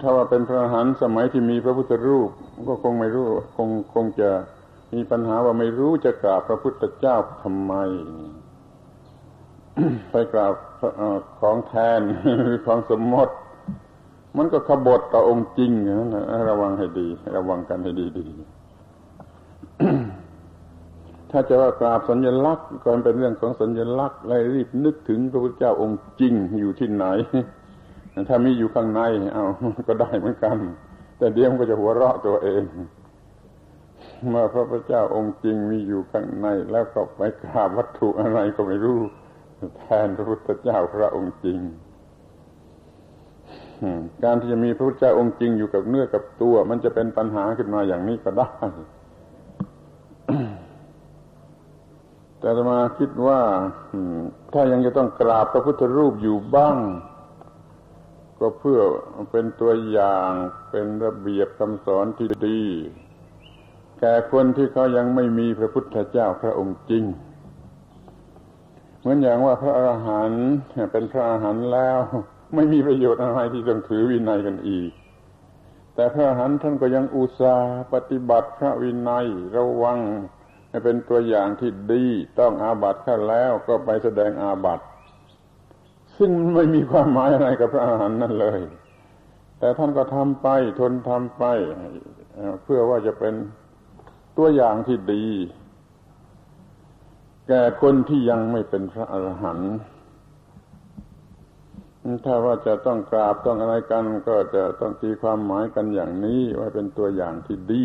ถ้าว่าเป็นพระอรหันต์สมัยที่มีพระพุทธรูป ก็คงไม่รู้คงคงจะมีปัญหาว่าไม่รู้จะกราบพระพุทธเจ้าทำไม ไปกราบของแทนหรือของสมมติ มันก็ขบฏต่อองค์จริงนะระวังให้ดี ระวังกันให้ดีๆ ถ้าจะว่ากราบสัญลักษณ์ก็เป็นเรื่องของสัญลักษณ์และรีบนึกถึงพระพุทธเจ้าองค์จริงอยู่ที่ไหน ถ้ามีอยู่ข้างใน เอาก็ได้เหมือนกัน แต่เดี๋ยวมันก็จะหัวเราะตัวเองเมื่อพระพุทธเจ้าองค์จริงมีอยู่ข้างใน แล้วก็ไปกราบวัตถุอะไรก็ไม่รู้แทนพระพุทธเจ้าพระองค์จริงการที่จะมีพระพุทธเจ้าองค์จริงอยู่กับเนื้อกับตัว มันจะเป็นปัญหาขึ้นมาอย่างนี้ก็ได้ แต่มาคิดว่าถ้ายังจะต้องกราบพระพุทธรูปอยู่บ้าง ก็เพื่อเป็นตัวอย่างเป็นระเบียบคำสอนที่ดี แก่คนที่เขายังไม่มีพระพุทธเจ้าพระองค์จริง เหมือนอย่างว่าพระอรหันต์เป็นพระอรหันต์แล้ว ไม่มีประโยชน์อะไรที่ต้องถือวินัยกันอีก แต่พระอรหันต์ท่านก็ยังอุตส่าห์ปฏิบัติพระวินัยระวัง เป็นตัวอย่างที่ดีต้องอาบัติขึ้นแล้วก็ไปแสดงอาบัติ ซึ่งไม่มีความหมายอะไรกับพระอาหารนั่นเลย แต่ท่านก็ทำไปทนทำไป เพื่อว่าจะเป็นตัวอย่างที่ดี แก่คนที่ยังไม่เป็นพระอรหันต์ถ้าว่าจะต้องกราบต้องอะไรกัน ก็จะต้องตีความหมายกันอย่างนี้ว่าเป็นตัวอย่างที่ดี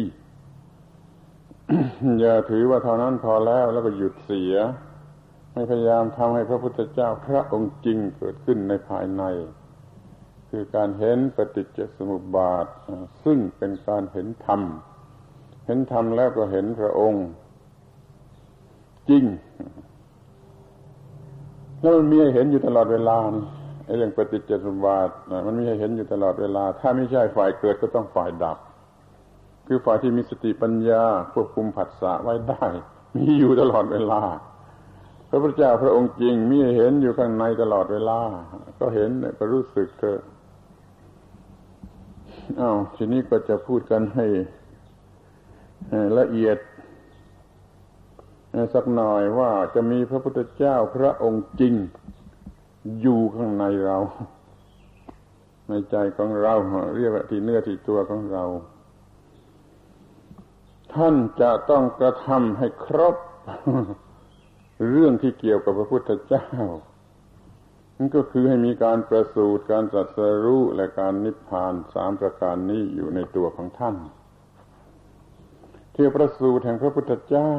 อย่าถือว่าเท่านั้นพอแล้วแล้วก็หยุดเสียให้พยายามทำให้พระพุทธเจ้าพระองค์จริงเกิดขึ้นในภายใน คือการเห็นปฏิจจสมุปบาท ซึ่งเป็นการเห็นธรรม เห็นธรรมแล้วก็เห็นพระองค์ จริง แล้วมันมีให้เห็นอยู่ตลอดเวลาไอ้เรื่องปฏิจจสมุปบาทมันมีให้เห็นอยู่ตลอดเวลา ถ้าไม่ใช่ฝ่ายเกิดก็ต้องฝ่ายดับ คือฝ่ายที่มีสติปัญญาควบคุมผัสสะไว้ได้ มีอยู่ตลอดเวลา พระพุทธเจ้าพระองค์จริงมีเห็นอยู่ข้างในตลอดเวลา ก็เห็นก็รู้สึกเถอะอ้าวทีนี้ก็จะพูดกันให้ละเอียดสักหน่อยว่าจะมีพระพุทธเจ้าพระองค์จริง อยู่ข้างในเรา ในใจของเรา เรียกว่าที่เนื้อที่ตัวของเรา ท่านจะต้องกระทำให้ครบ เรื่องที่เกี่ยวกับพระพุทธเจ้านั่นก็คือให้มีการประสูติการตรัสรู้และการนิพพานสามประการนี้อยู่ในตัวของท่าน เที่ประสูติแห่งพระพุทธเจ้า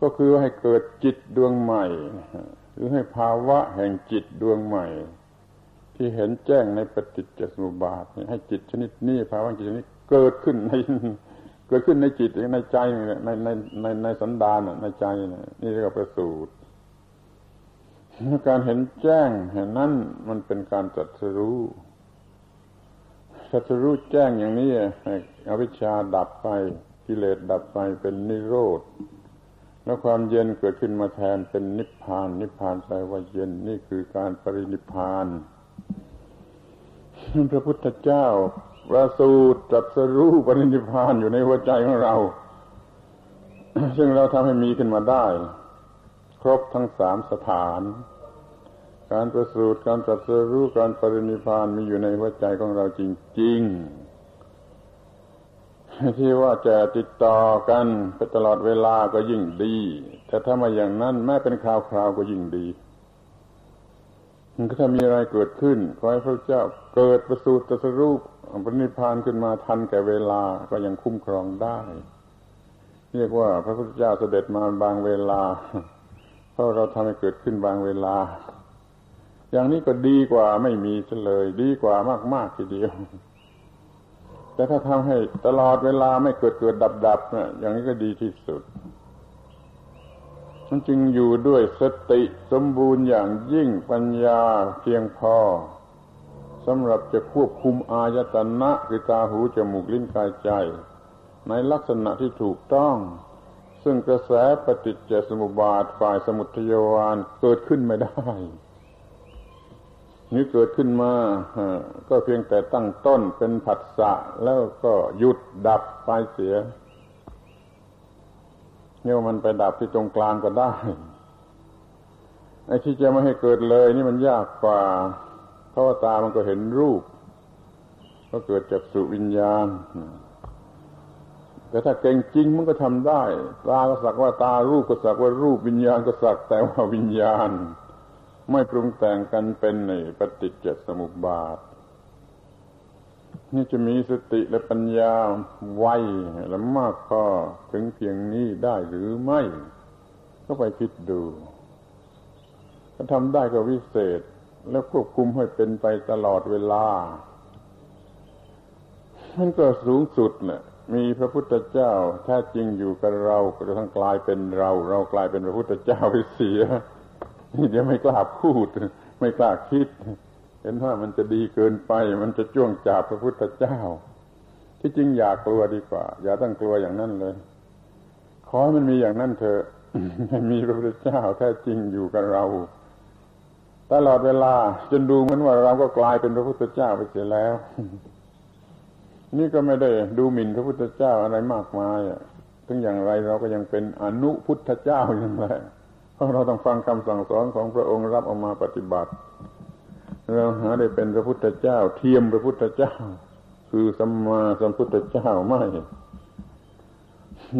ก็คือให้เกิดจิตดวงใหม่ หรือให้ภาวะแห่งจิตดวงใหม่ ที่เห็นแจ้งในปฏิจจสมุปบาทให้จิตชนิดนี้ภาวะจิตชนิดเกิดขึ้นใน เกิดขึ้นในจิตในใจในในในในสันดานในใจนี่เรียกว่าประสูติการเห็นแจ้งเห็นนั่นมันเป็นการจัดสรู้ถ้าจะรู้แจ้งอย่างนี้อวิชชาดับไปกิเลสดับไปเป็นนิโรธแล้วความเย็นเกิดขึ้นมาแทนเป็นนิพพาน นิพพานแปลว่าเย็นนี่คือการปรินิพพานพระพุทธเจ้า ประสูตรจัดสรู้ปรินิพานอยู่ในหัวใจของเรา ซึ่งเราทำให้มีขึ้นมาได้ ครบทั้งสามสถาน การประสูติการตรัสรู้การปรินิพานมีอยู่ในหัวใจของเราจริง ๆ ที่ว่าจะติดต่อกันไปตลอดเวลาก็ยิ่งดี แต่ถ้ามาอย่างนั้นแม้เป็นคราวๆก็ยิ่งดีถ้ามีอะไรเกิดขึ้นขอให้พระเจ้าเกิดประสูติตรัสรู้ ปรินิพานขึ้นมาทันแก่เวลาก็ยังคุ้มครองได้ เรียกว่าพระพุทธเจ้าเสด็จมาบางเวลา เพราะเราทำให้เกิดขึ้นบางเวลา อย่างนี้ก็ดีกว่าไม่มีเลย ดีกว่ามาก ๆ ทีเดียว แต่ถ้าทำให้ตลอดเวลาไม่เกิดเกิดดับดับนะอย่างนี้ก็ดีที่สุดมันจึงอยู่ด้วยสติสมบูรณ์อย่างยิ่งปัญญาเพียงพอ สำหรับจะควบคุมอายตนะคือตาหูจมูกลิ้นกายใจ ในลักษณะที่ถูกต้อง ซึ่งกระแสปฏิจจสมุปบาทฝ่ายสมุทโยวานเกิดขึ้นไม่ได้นี้เกิดขึ้นมาก็เพียงแต่ตั้งต้นเป็นผัสสะแล้วก็หยุดดับไปเสียเนี่ยมันไปดับที่ตรงกลางก็ได้ไอ้ที่จะไม่ให้เกิดเลย นี่มันยากกว่า ราะว่าตามันก็เห็นรูป ก็เกิดจากสุวิญญาณ แต่ถ้าเก่งจริงมันก็ทำได้ ตาก็สักว่าตารูปก็สักว่ารูปวิญญาณก็สักแต่ว่าวิญญาณ ไม่ปรุงแต่งกันเป็นในปฏิจจสมุปบาท นี่จะมีสติและปัญญาไวและมากพอถึงเพียงนี้ได้หรือไม่ ก็ไปคิดดูถ้าทำได้ก็วิเศษ แล้วควบคุมให้เป็นไปตลอดเวลามันก็สูงสุดเนะ่ยมีพระพุทธเจ้าแท้จริงอยู่กับเราก็จะทั้งกลายเป็นเรา เรากลายเป็นพระพุทธเจ้าไปเสียนี่เดี๋ยวไม่กล้าพูด ไม่กล้าคิด เห็นว่ามันจะดีเกินไป มันจะจ้วงจับพระพุทธเจ้า ที่จริงอยากกลัวดีกว่า อย่าตั้งกลัวอย่างนั้นเลย ขอให้มันมีอย่างนั้นเถอะมีพระพุทธเจ้าแท้จริงอยู่กับเรา ตลอดเวลา จนดูเหมือนว่าเราก็กลายเป็นพระพุทธเจ้าไปเสียแล้ว นี่ก็ไม่ได้ดูหมิ่นพระพุทธเจ้าอะไรมากมายถึงอย่างไรเราก็ยังเป็นอนุพุทธเจ้าอย่างไรราะเราต้องฟังคำสั่งสอนของพระองค์รับออกมาปฏิบัติ เราหาได้เป็นพระพุทธเจ้า เทียมพระพุทธเจ้า คือสัมมาสัมพุทธเจ้าไม่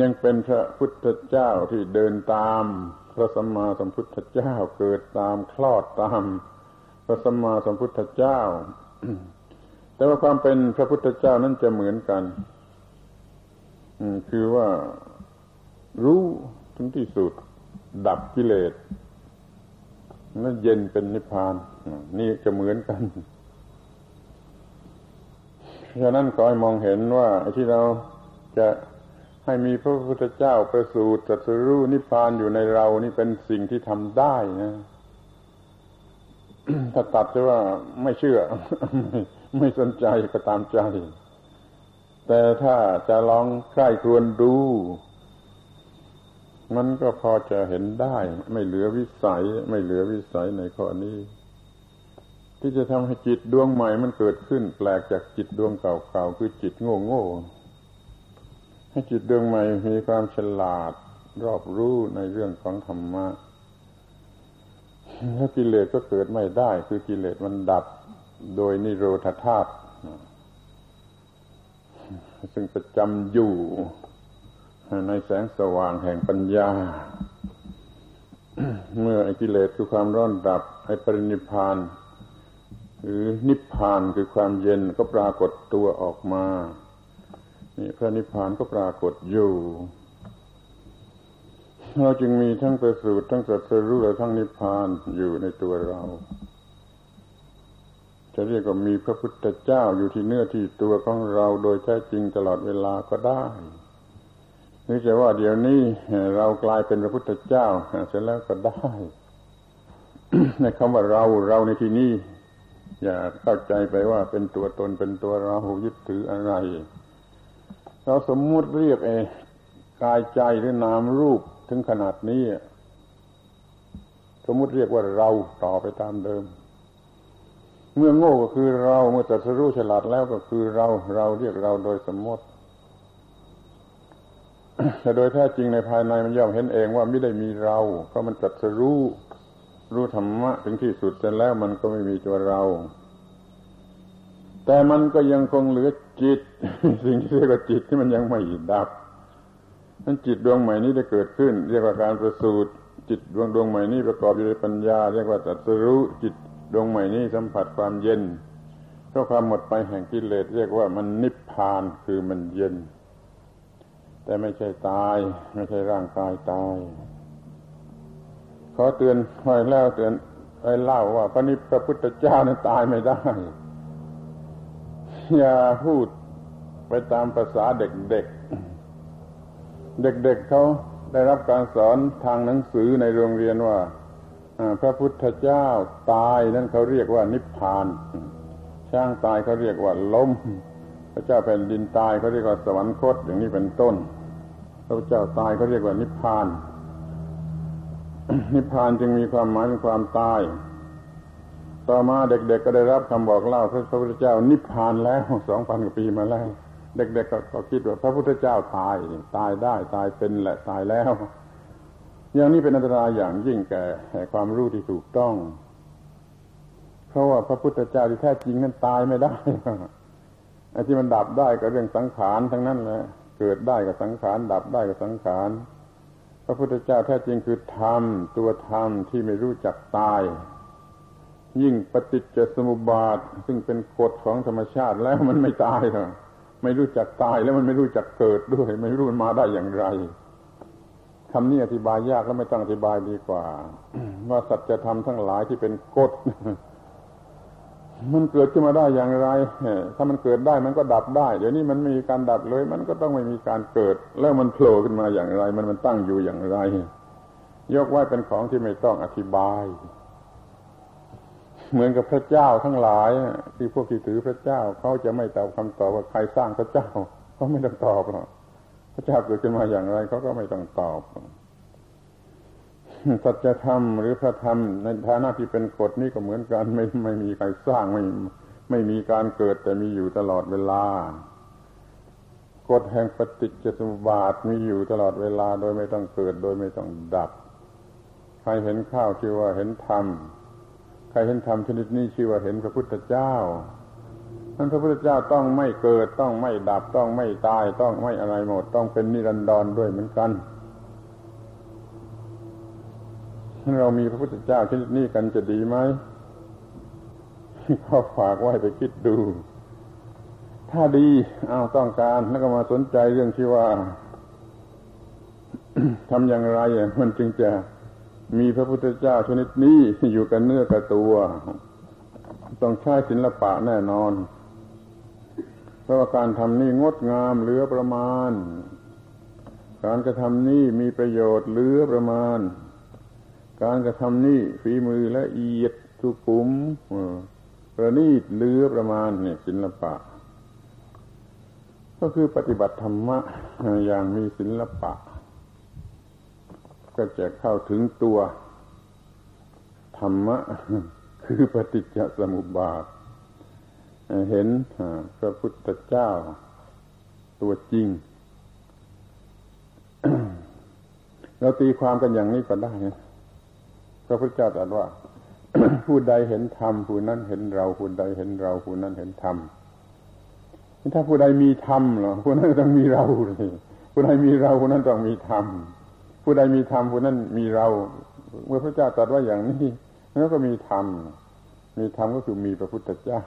ยังเป็นพระพุทธเจ้าที่เดินตาม พระสัมมาสัมพุทธเจ้าเกิดตามคลอดตาม พระสัมมาสัมพุทธเจ้า แต่ว่าความเป็นพระพุทธเจ้านั้นจะเหมือนกันคือว่ารู้ถึงที่สุด ดับกิเลสนั่นเย็นเป็นนิพพาน นี่จะเหมือนกันฉะนั้นขอให้มองเห็นว่าที่เราจะ ให้มีพระพุทธเจ้าประสูติตรัสรู้นิพพานอยู่ในเรานี่เป็นสิ่งที่ทำได้นะถ้าตัดจะว่าไม่เชื่อ ไม่สนใจก็ตามใจ แต่ถ้าจะลองใคร่ครวญดู มันก็พอจะเห็นได้ ไม่เหลือวิสัย ไม่เหลือวิสัยในข้อนี้ ที่จะทำให้จิตดวงใหม่มันเกิดขึ้น แปลกจากจิตดวงเก่าๆคือจิตโง่ๆ ให้จิตดวงใหม่มีความฉลาดรอบรู้ในเรื่องของธรรมะแล้วกิเลสก็เกิดไม่ได้ คือกิเลสมันดับโดยนิโรธาธาตุซึ่งประจำอยู่ในแสงสว่างแห่งปัญญา เมื่อไอ้กิเลสคือความร้อนดับ ไอ้ปรินิพานหรือนิพพานคือความเย็นก็ปรากฏตัวออกมา พระนิพพานก็ปรากฏอยู่ เราจึงมีทั้งประสูติทั้งสัตรู้และทั้งนิพพานอยู่ในตัวเรา จะเรียกว่ามีพระพุทธเจ้าอยู่ที่เนื้อที่ตัวของเราโดยแท้จริงตลอดเวลาก็ได้หรือจะว่าเดี๋ยวนี้เรากลายเป็นพระพุทธเจ้าเสร็จแล้วก็ได้ในคำว่าเราเราในที่นี้อย่าเข้าใจไปว่าเป็นตัวตนเป็นตัวเรายึดถืออะไร เราสมมุติเรียกเอกายใจหรือนามรูปถึงขนาดนี้ สมมุติเรียกว่าเราต่อไปตามเดิม เมื่อโง่ก็คือเราเมื่อตัดสู้ฉลาดแล้วก็คือเราเราเรียกเราโดยสมมติแต่โดยแท้จริงในภายในมันย่อมเห็นเองว่าไม่ได้มีเราเพราะมันตัดสู้รู้ธรรมะถึงที่สุดเสร็จแล้วมันก็ไม่มีตัวเรา แต่มันก็ยังคงเหลือจิต สิ่งที่เรียกว่าจิตที่มันยังไม่ดับนั้นจิตดวงใหม่นี้ได้เกิดขึ้น เรียกว่าการประสูติจิตดวงดวงใหม่นี้ประกอบอยู่ในปัญญา เรียกว่าตัสรู้จิตดวงใหม่นี้สัมผัสความเย็นเพราะความหมดไปแห่งกิเลสเรียกว่ามันนิพพานคือมันเย็น แต่ไม่ใช่ตาย ไม่ใช่ร่างกายตายขอเตือนไว้แล้วเตือนไว้เล่าว่าพระนิพพระพุทธเจ้านั้นตายไม่ได้ อย่าพูดไปตามภาษาเด็กๆ เด็กๆเเขาได้รับการสอนทางหนังสือในโรงเรียนว่าพระพุทธเจ้าตายนั่นเขาเรียกว่านิพพาน ช่างตายเขาเรียกว่าล้ม พระเจ้าแผ่นดินตายเขาเรียกว่าสวรรคตอย่างนี้เป็นต้น พระเจ้าตายเขาเรียกว่านิพพาน นิพพานจึงมีความหมายเป็นความตาย ต่อมาเด็กๆกก็ได้รับคำบอกเล่าพระพุทธเจ้านิพพานแล้วสองพันกว่าปีมาแล้ว เด็กๆกก็คิดว่าพระพุทธเจ้าตายตายได้ตายเป็นแหละตายแล้ว อย่างนี้เป็นอันตรายอย่างยิ่งแก่ความรู้ที่ถูกต้อง เพราะว่าพระพุทธเจ้าที่แท้จริงนั้นตายไม่ได้ไอ้ที่มันดับได้ก็เรื่องสังขารทั้งนั้นแหละเกิดได้กับสังขาร ดับได้กับสังขารพระพุทธเจ้าแท้จริงคือธรรมตัวธรรมที่ไม่รู้จักตาย ยิ่งปฏิจจสมุปบาท ซึ่งเป็นกฎของธรรมชาติแล้วมันไม่ตายหรอกไม่รู้จักตายแล้วมันไม่รู้จักเกิดด้วย ไม่รู้มันมาได้อย่างไรคำนี้อธิบายยากแล้วไม่ต้องอธิบายดีกว่า ว่าสัจธรรมทั้งหลายที่เป็นกฎมันเกิดขึ้นมาได้อย่างไรถ้ามันเกิดได้มันก็ดับได้ เดี๋ยวนี้มันไม่มีการดับเลย มันก็ต้องไม่มีการเกิด แล้วมันโผล่ขึ้นมาอย่างไร มันมันตั้งอยู่อย่างไร ยกไว้เป็นของที่ไม่ต้องอธิบาย เหมือนกับพระเจ้าทั้งหลาย ที่พวกที่ถือพระเจ้าเขาจะไม่ตอบคำตอบว่าใครสร้างพระเจ้าเขาไม่ต้องตอบหรอกพระเจ้าเกิดขึ้นมาอย่างไรเขาก็ไม่ต้องตอบสัจธรรมหรือพระธรรมในฐานะที่เป็นกฎนี่ก็เหมือนกันไม่ไม่มีใครสร้างไม่ไม่มีการเกิดแต่มีอยู่ตลอดเวลากฎแห่งปฏิจจสมุปบาทมีอยู่ตลอดเวลาโดยไม่ต้องเกิดโดยไม่ต้องดับ ใครเห็นข้าวชื่อว่าเห็นธรรม ใครเห็นธรรมชนิดนี้ชื่อว่าเห็นพระพุทธเจ้านั้นพระพุทธเจ้าต้องไม่เกิดต้องไม่ดับต้องไม่ตายต้องไม่อะไรหมด ต้องเป็นนิรันดรด้วยเหมือนกันเรามีพระพุทธเจ้าชนิดนี้กันจะดีไหมก็ฝากไว้ไปคิดดู ถ้าดีเอาต้องการแล้วก็มาสนใจเรื่องที่ว่าทำอย่างไรมันจึงจะ มีพระพุทธเจ้าชนิดนี้อยู่กันเนื้อกับตัว ต้องใช้ศิลปะแน่นอน เพราะว่าการทำนี่งดงามเหลือประมาณ การกระทำนี่มีประโยชน์เหลือประมาณ การกระทำนี่ฝีมือละเอียดสุขุมประณีตเลือประมาณเนี่ยศิลปะ ก็คือปฏิบัติธรรมะอย่างมีศิลปะ ก็จะเข้าถึงตัว ธรรมะ คือปฏิจจสมุปบาท เห็นพระพุทธเจ้า ตัวจริง เราตีความกันอย่างนี้ก็ได้ พระพุทธเจ้าตรัสว่า ผู้ใดเห็นธรรมผู้นั้นเห็นเราผู้ใดเห็นเราผู้นั้นเห็นธรรมถ้าผู้ใดมีธรรมหรอผู้นั้นต้องมีเราเลยผู้ใดมีเราผู้นั้นต้องมีธรรม ผู้ใดมีธรรมผู้นั้นมีเรา เมื่อพระเจ้าตรัสว่าอย่างนี้แล้วก็มีธรรมมีธรรมก็คือมีพระพุทธเจ้า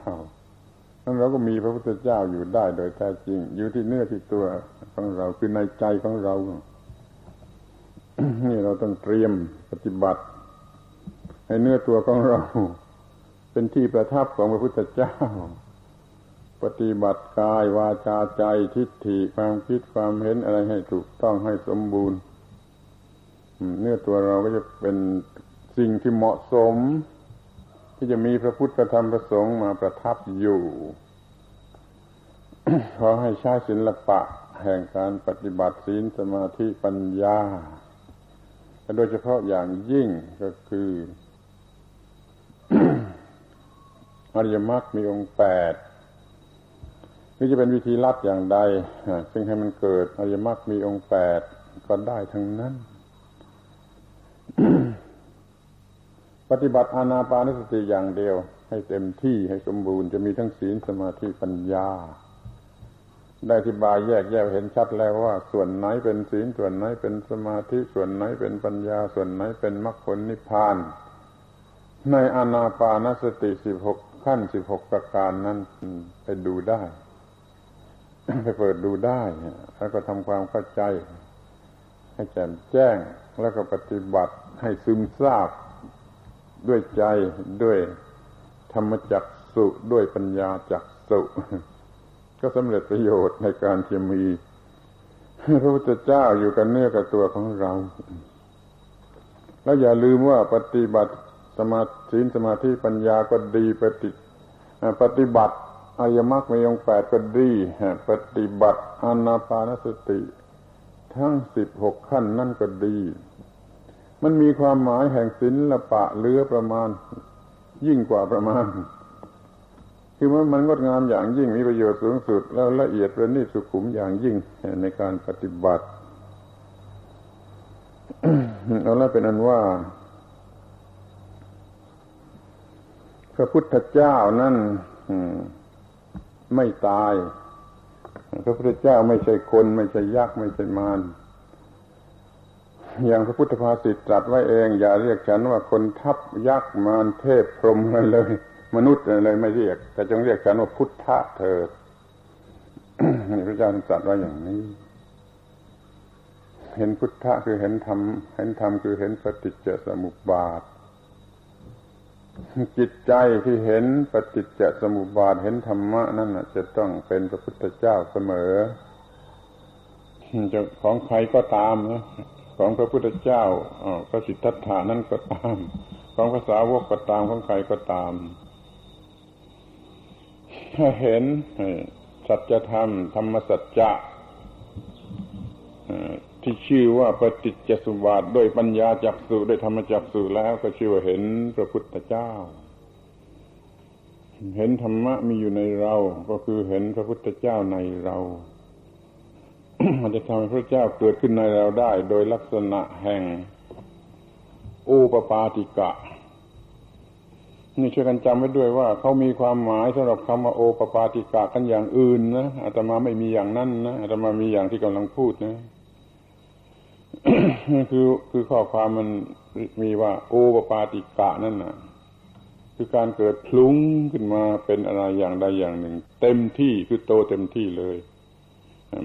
นั้นเราก็มีพระพุทธเจ้าอยู่ได้โดยแท้จริง อยู่ที่เนื้อที่ตัวของเราคือในใจของเรา นี่เราต้องเตรียมปฏิบัติ ให้เนื้อตัวของเรา เป็นที่ประทับของพระพุทธเจ้า ปฏิบัติกายวาจาใจทิฏฐิความคิดความเห็นอะไรให้ถูกต้องให้สมบูรณ์ เนื้อตัวเราก็จะเป็นสิ่งที่เหมาะสม ที่จะมีพระพุทธธรรมประสงค์มาประทับอยู่ขอให้ใช้ศิลปะแห่งการปฏิบัติศีลสมาธิปัญญาโดยเฉพาะอย่างยิ่งก็คืออริยมรรคมีองค์แปดนี่จะเป็นวิธีลัดอย่างใด ซึ่งให้มันเกิดอริยมรรคมีองค์แปดก็ได้ทั้งนั้น ปฏิบัติอานาปานสติอย่างเดียว ให้เต็มที่ให้สมบูรณ์จะมีทั้งศีลสมาธิปัญญา ได้อธิบายแยกแยกเห็นชัดแล้วว่า ส่วนไหนเป็นศีลส่วนไหนเป็นสมาธิส่วนไหนเป็นปัญญา ส่วนไหนเป็นมรรคผลนิพพาน ในอานาปานสติสิบหกขั้นสิบหกประการนั้นไปดูได้ ไปเปิดดูได้ แล้วก็ทำความเข้าใจ ให้แจ่มแจ้งแล้วก็ปฏิบัติ ให้ซึมซาบด้วยใจด้วยธรรมจักสุด้วยปัญญาจักสุก็สำเร็จประโยชน์ในการที่มีพระพุทธเจ้าอยู่กันเนื้อกับตัวของเรา แล้วอย่าลืมว่าปฏิบัติสมาธิสมาธิปัญญาก็ดีปฏิปฏิบัติอริยมรรคมีองแปดก็ดีปฏิบัติอนาปานสติ ทั้งสิบหกขั้นนั่นก็ดี มันมีความหมายแห่งศิละปะเลือประมาณ ยิ่งกว่าประมาณ คือมันมันงดงามอย่างยิ่งมีประโยชน์สูงสุด แล้วละเอียดประณีตสุขุมอย่างยิ่งในการปฏิบัติเอาละเป็นอันว่า พระพุทธเจ้านั่นไม่ตาย พระพุทธเจ้าไม่ใช่คน ไม่ใช่ยักษ์ไม่ใช่มาร อย่างพระพุทธภาษิตตรัสไว้เอง อย่าเรียกฉันว่าคนทัพยักษ์มารเทพพรหมอะไรเลย มนุษย์อะไรไม่เรียก แต่จงเรียกฉันว่าพุทธะเถิดพระเจ้าตรัสไว้อย่างนี้ เห็นพุทธะคือเห็นธรรมเห็นธรรมคือเห็นปฏิจจสมุปบาทจิตใจที่เห็นปฏิจจสมุปบาทเห็นธรรมะนั่นจะต้องเป็นพระพุทธเจ้าเสมอจะของใครก็ตามนะ ของพระพุทธเจ้าพระสิทธัตถานั่นก็ตาม ของภาษาวกก็ตามของใครก็ตามถ้าเห็นสัจธรรม ธรรมสัจจะที่ชื่อว่าปฏิจจสุบาทด้วยปัญญาจักสุด้วยธรรมจักสุแล้วก็ชื่อว่าเห็นพระพุทธเจ้า เห็นธรรมะมีอยู่ในเรา ก็คือเห็นพระพุทธเจ้าในเรา มันจะทำให้พระเจ้าเกิดขึ้นในเราได้ โดยลักษณะแห่งอุปปาติกะ นี่ช่วยกันจำไว้ด้วยว่าเขามีความหมายสำหรับคำว่าโอปปาติกะกันอย่างอื่นนะอาตมาไม่มีอย่างนั้นนะอาตมามีอย่างที่กำลังพูดนะคือคือข้อความมันมีว่าโอปปาติกะนั่นนะคือการเกิดพลุ้งขึ้นมาเป็นอะไรอย่างใดอย่างหนึ่ง เต็มที่คือโตเต็มที่เลย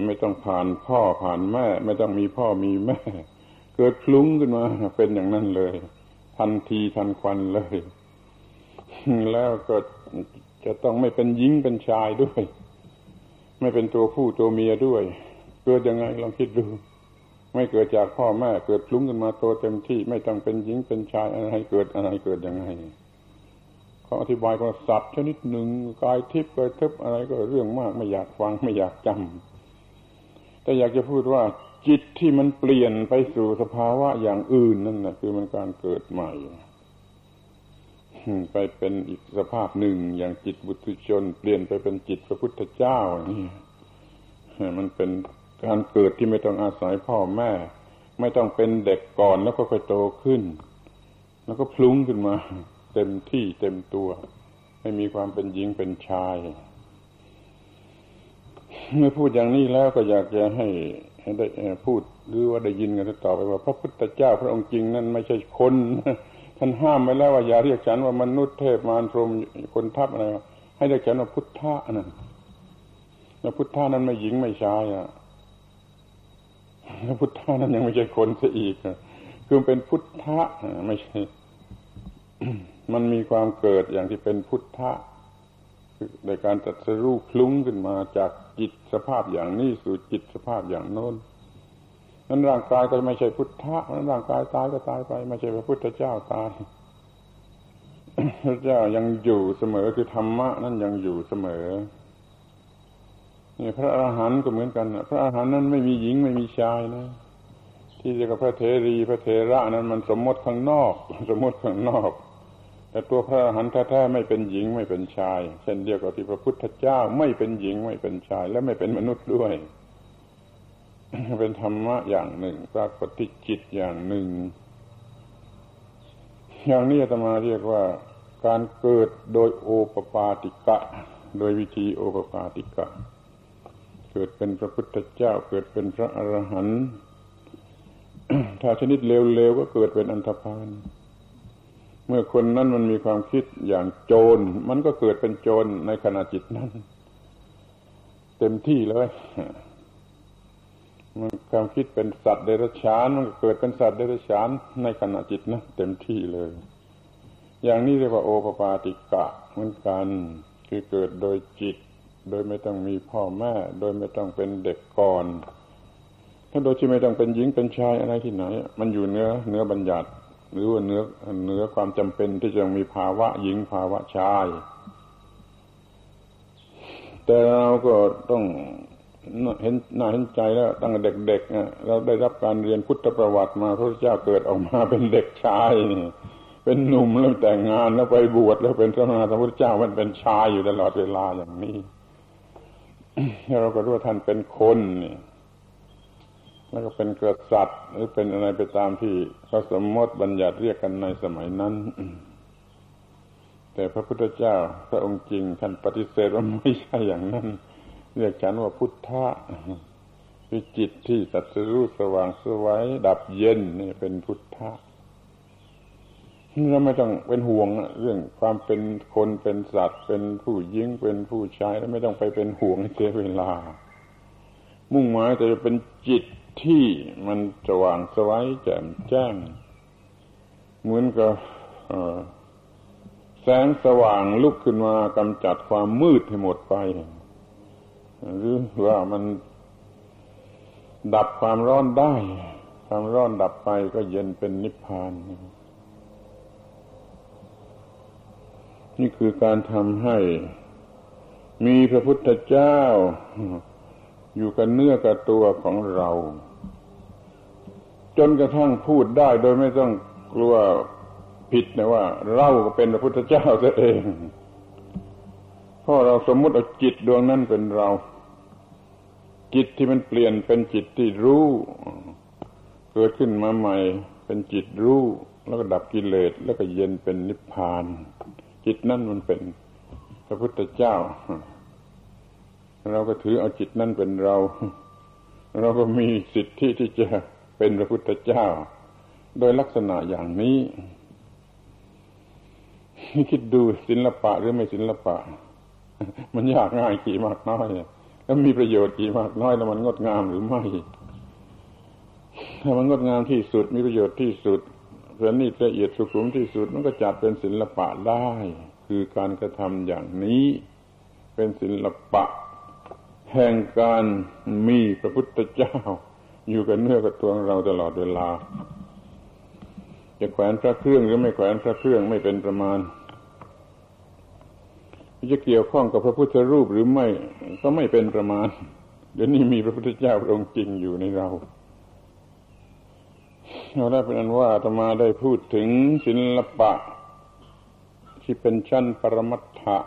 ไม่ต้องผ่านพ่อผ่านแม่ ไม่ต้องมีพ่อมีแม่ เกิดคลุ้งขึ้นมาเป็นอย่างนั้นเลย ทันทีทันควันเลย แล้วก็จะต้องไม่เป็นหญิงเป็นชายด้วย ไม่เป็นตัวผู้ตัวเมียด้วย เกิดยังไงลองคิดดู ไม่เกิดจากพ่อแม่เกิดคลุ้งขึ้นมาโตเต็มที่ ไม่ต้องเป็นหญิงเป็นชายอะไรเกิดอะไรเกิดยังไงเขาอธิบายก็สัตว์ชนิดหนึ่งกายทิพย์กายทิพย์อะไรก็เรื่องมากไม่อยากฟังไม่อยากจำ แต่อยากจะพูดว่าจิตที่มันเปลี่ยนไปสู่สภาวะอย่างอื่นนั่นแหละคือมันการเกิดใหม่ไปเป็นอีกสภาพหนึ่งอย่างจิตบุตุชน เปลี่ยนไปเป็นจิตพระพุทธเจ้านี่มันเป็นการเกิดที่ไม่ต้องอาศัยพ่อแม่ ไม่ต้องเป็นเด็กก่อนแล้วก็ค่อยโตขึ้น แล้วก็พลุ้งขึ้นมา เต็มที่เต็มตัว ไม่มีความเป็นหญิงเป็นชาย เมื่อพูดอย่างนี้แล้วก็อยากจะให้ได้พูดหรือว่าได้ยินกันต่อไปว่า พระพุทธเจ้าพระองค์จริงนั้นไม่ใช่คนท่านห้ามไว้แล้วว่าอย่าเรียกฉันว่ามนุษย์เทพมารพรหมคนทัพอะไรให้ได้เขียนว่าพุทธะนะแล้วพุทธะนั้นไม่หญิงไม่ชายอะแล้วพุทธะนั้นยังไม่ใช่คนซะอีกคือเป็นพุทธะไม่ใช่ มันมีความเกิดอย่างที่เป็นพุทธะ ในการตัดสรูปคลุ้งขึ้นมาจากจิตสภาพอย่างนี้สู่จิตสภาพอย่างโน้นนั้นร่างกายก็ไม่ใช่พุทธะนั้นร่างกายตายก็ตายไป ไม่ใช่พระพุทธเจ้าตายพระเจ้ายังอยู่เสมอคือธรรมะนั่นยังอยู่เสมอนี่พระอาหารหันต์ก็เหมือนกันพระอาหารหันต์นั้นไม่มีหญิงไม่มีชายนะ ที่เรียกว่าพระเทรีพระเทระนั้นมันสมมติข้างนอก สมมติข้างนอก แต่ตัวพระอาหารหันต์แท้ๆไม่เป็นหญิงไม่เป็นชาย เช่นเดียวกับที่พระพุทธเจ้าไม่เป็นหญิงไม่เป็นชาย และไม่เป็นมนุษย์ด้วย เป็นธรรมะอย่างหนึ่งปรากฏที่จิตอย่างหนึ่ง อย่างนี้ธรรมาเรียกว่า การเกิดโดยโอปปาติกะ โดยวิธีโอปปาติกะ เกิดเป็นพระพุทธเจ้า เกิดเป็นพระอรหันต์ถ้าชนิดเลวๆก็เกิดเป็นอันธพาล เมื่อคนนั้นมันมีความคิดอย่างโจร มันก็เกิดเป็นโจรในขณะจิตนั้น เต็มที่เลยมันความคิดเป็นสัตว์เดรัจฉานมันก็เกิดเป็นสัตว์เดรัจฉานในขณะจิตนั้นเต็มที่เลย อย่างนี้เรียกว่าโอปปาติกะเหมือนกันคือเกิดโดยจิต โดยไม่ต้องมีพ่อแม่ โดยไม่ต้องเป็นเด็กก่อน ถ้าโดยที่ไม่ต้องเป็นหญิงเป็นชายอะไรที่ไหน มันอยู่เนื้อเนื้อบัญญัติ หรือว่าเนื้อเนื้อความจำเป็นที่จะมีภาวะหญิงภาวะชาย แต่เราก็ต้องเห็นน่าเห็นใจแล้วตั้งแต่เด็กๆเราได้รับการเรียนพุทธประวัติมาพระเจ้าเกิดออกมาเป็นเด็กชายเป็นหนุ่มแล้วแต่งงานแล้วไปบวชแล้วเป็นพระมหาสมุทรเจ้ามันเป็นชายอยู่ตลอดเวลาอย่างนี้เราก็รู้ว่าท่านเป็นคนนี่ แล้วก็เป็นเกิดสัตว์ หรือเป็นอะไรไปตามที่เขาสมมติบัญญัติเรียกกันในสมัยนั้น แต่พระพุทธเจ้าพระองค์จริงท่านปฏิเสธว่าไม่ใช่อย่างนั้น เรียกฉันว่าพุทธะคือจิตที่สัตสรู้สว่างสวัยดับเย็นนี่เป็นพุทธะเราไม่ต้องเป็นห่วงเรื่องความเป็นคนเป็นสัตว์ เป็นผู้หญิงเป็นผู้ชายแล้วไม่ต้องไปเป็นห่วงเสียเวลา มุ่งหมายจะเป็นจิต ที่มันสว่างสวัยแจ่มแจ้ง เหมือนกับแสงสว่างลุกขึ้นมากำจัดความมืดให้หมดไป หรือว่ามันดับความร้อนได้ ความร้อนดับไปก็เย็นเป็นนิพพาน นี่คือการทำให้มีพระพุทธเจ้า อยู่กันเนื้อกับตัวของเรา จนกระทั่งพูดได้โดยไม่ต้องกลัวผิดนะว่า เราก็เป็นพระพุทธเจ้าซะเองเพราะเราสมมุติเอาจิตดวงนั้นเป็นเรา จิตที่มันเปลี่ยนเป็นจิตที่รู้ เกิดขึ้นมาใหม่ เป็นจิตรู้ แล้วก็ดับกิเลสแล้วก็เย็นเป็นนิพพาน จิตนั่นมันเป็นพระพุทธเจ้า เราก็ถือเอาจิตนั่นเป็นเรา เราก็มีสิทธิที่จะเป็นพระพุทธเจ้า โดยลักษณะอย่างนี้ คิดดูศิลปะหรือไม่ศิลปะ มันยากง่ายกี่มากน้อยแล้วมีประโยชน์กี่มากน้อยแล้วมันงดงามหรือไม่ถ้ามันงดงามที่สุดมีประโยชน์ที่สุดประณีตละเอียดสุขุมที่สุดมันก็จัดเป็นศิลปะได้ คือการกระทำอย่างนี้ เป็นศิลปะ แห่งการมีพระพุทธเจ้า อยู่กับเนื้อกับตัวเราตลอดเวลา จะแขวนพระเครื่องหรือไม่แขวนพระเครื่องไม่เป็นประมาณจะเกี่ยวข้องกับพระพุทธรูปหรือไม่ก็ไม่เป็นประมาณ เดี๋ยวนี้มีพระพุทธเจ้าพระองค์จริงอยู่ในเราเราได้เป็นอันว่าธรรมาได้พูดถึงศิลปะ ที่เป็นชั้นปรมัตถะ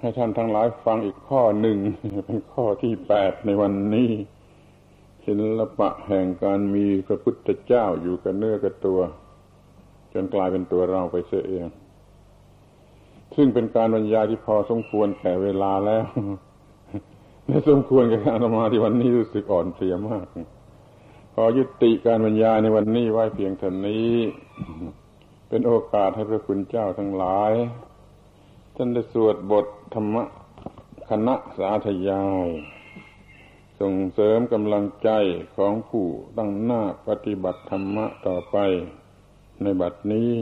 ให้ท่านทั้งหลายฟังอีกข้อหนึ่ง เป็นข้อที่แปดในวันนี้ศิลปะแห่งการมีพระพุทธเจ้าอยู่กับเนื้อกับตัว จนกลายเป็นตัวเราไปเสียเอง ซึ่งเป็นการบรรยายที่พอสมควรแก่เวลาแล้วและสมควรกับการมาที่วันนี้รู้สึกอ่อนเพลียมาก ขอยุติการบรรยายในวันนี้ไว้เพียงเท่านี้ เป็นโอกาสให้พระคุณเจ้าทั้งหลาย ท่านได้สวดบทธรรมะคณะสาธยาย ส่งเสริมกำลังใจของผู้ตั้งหน้าปฏิบัติธรรมะต่อไปในบัดนี้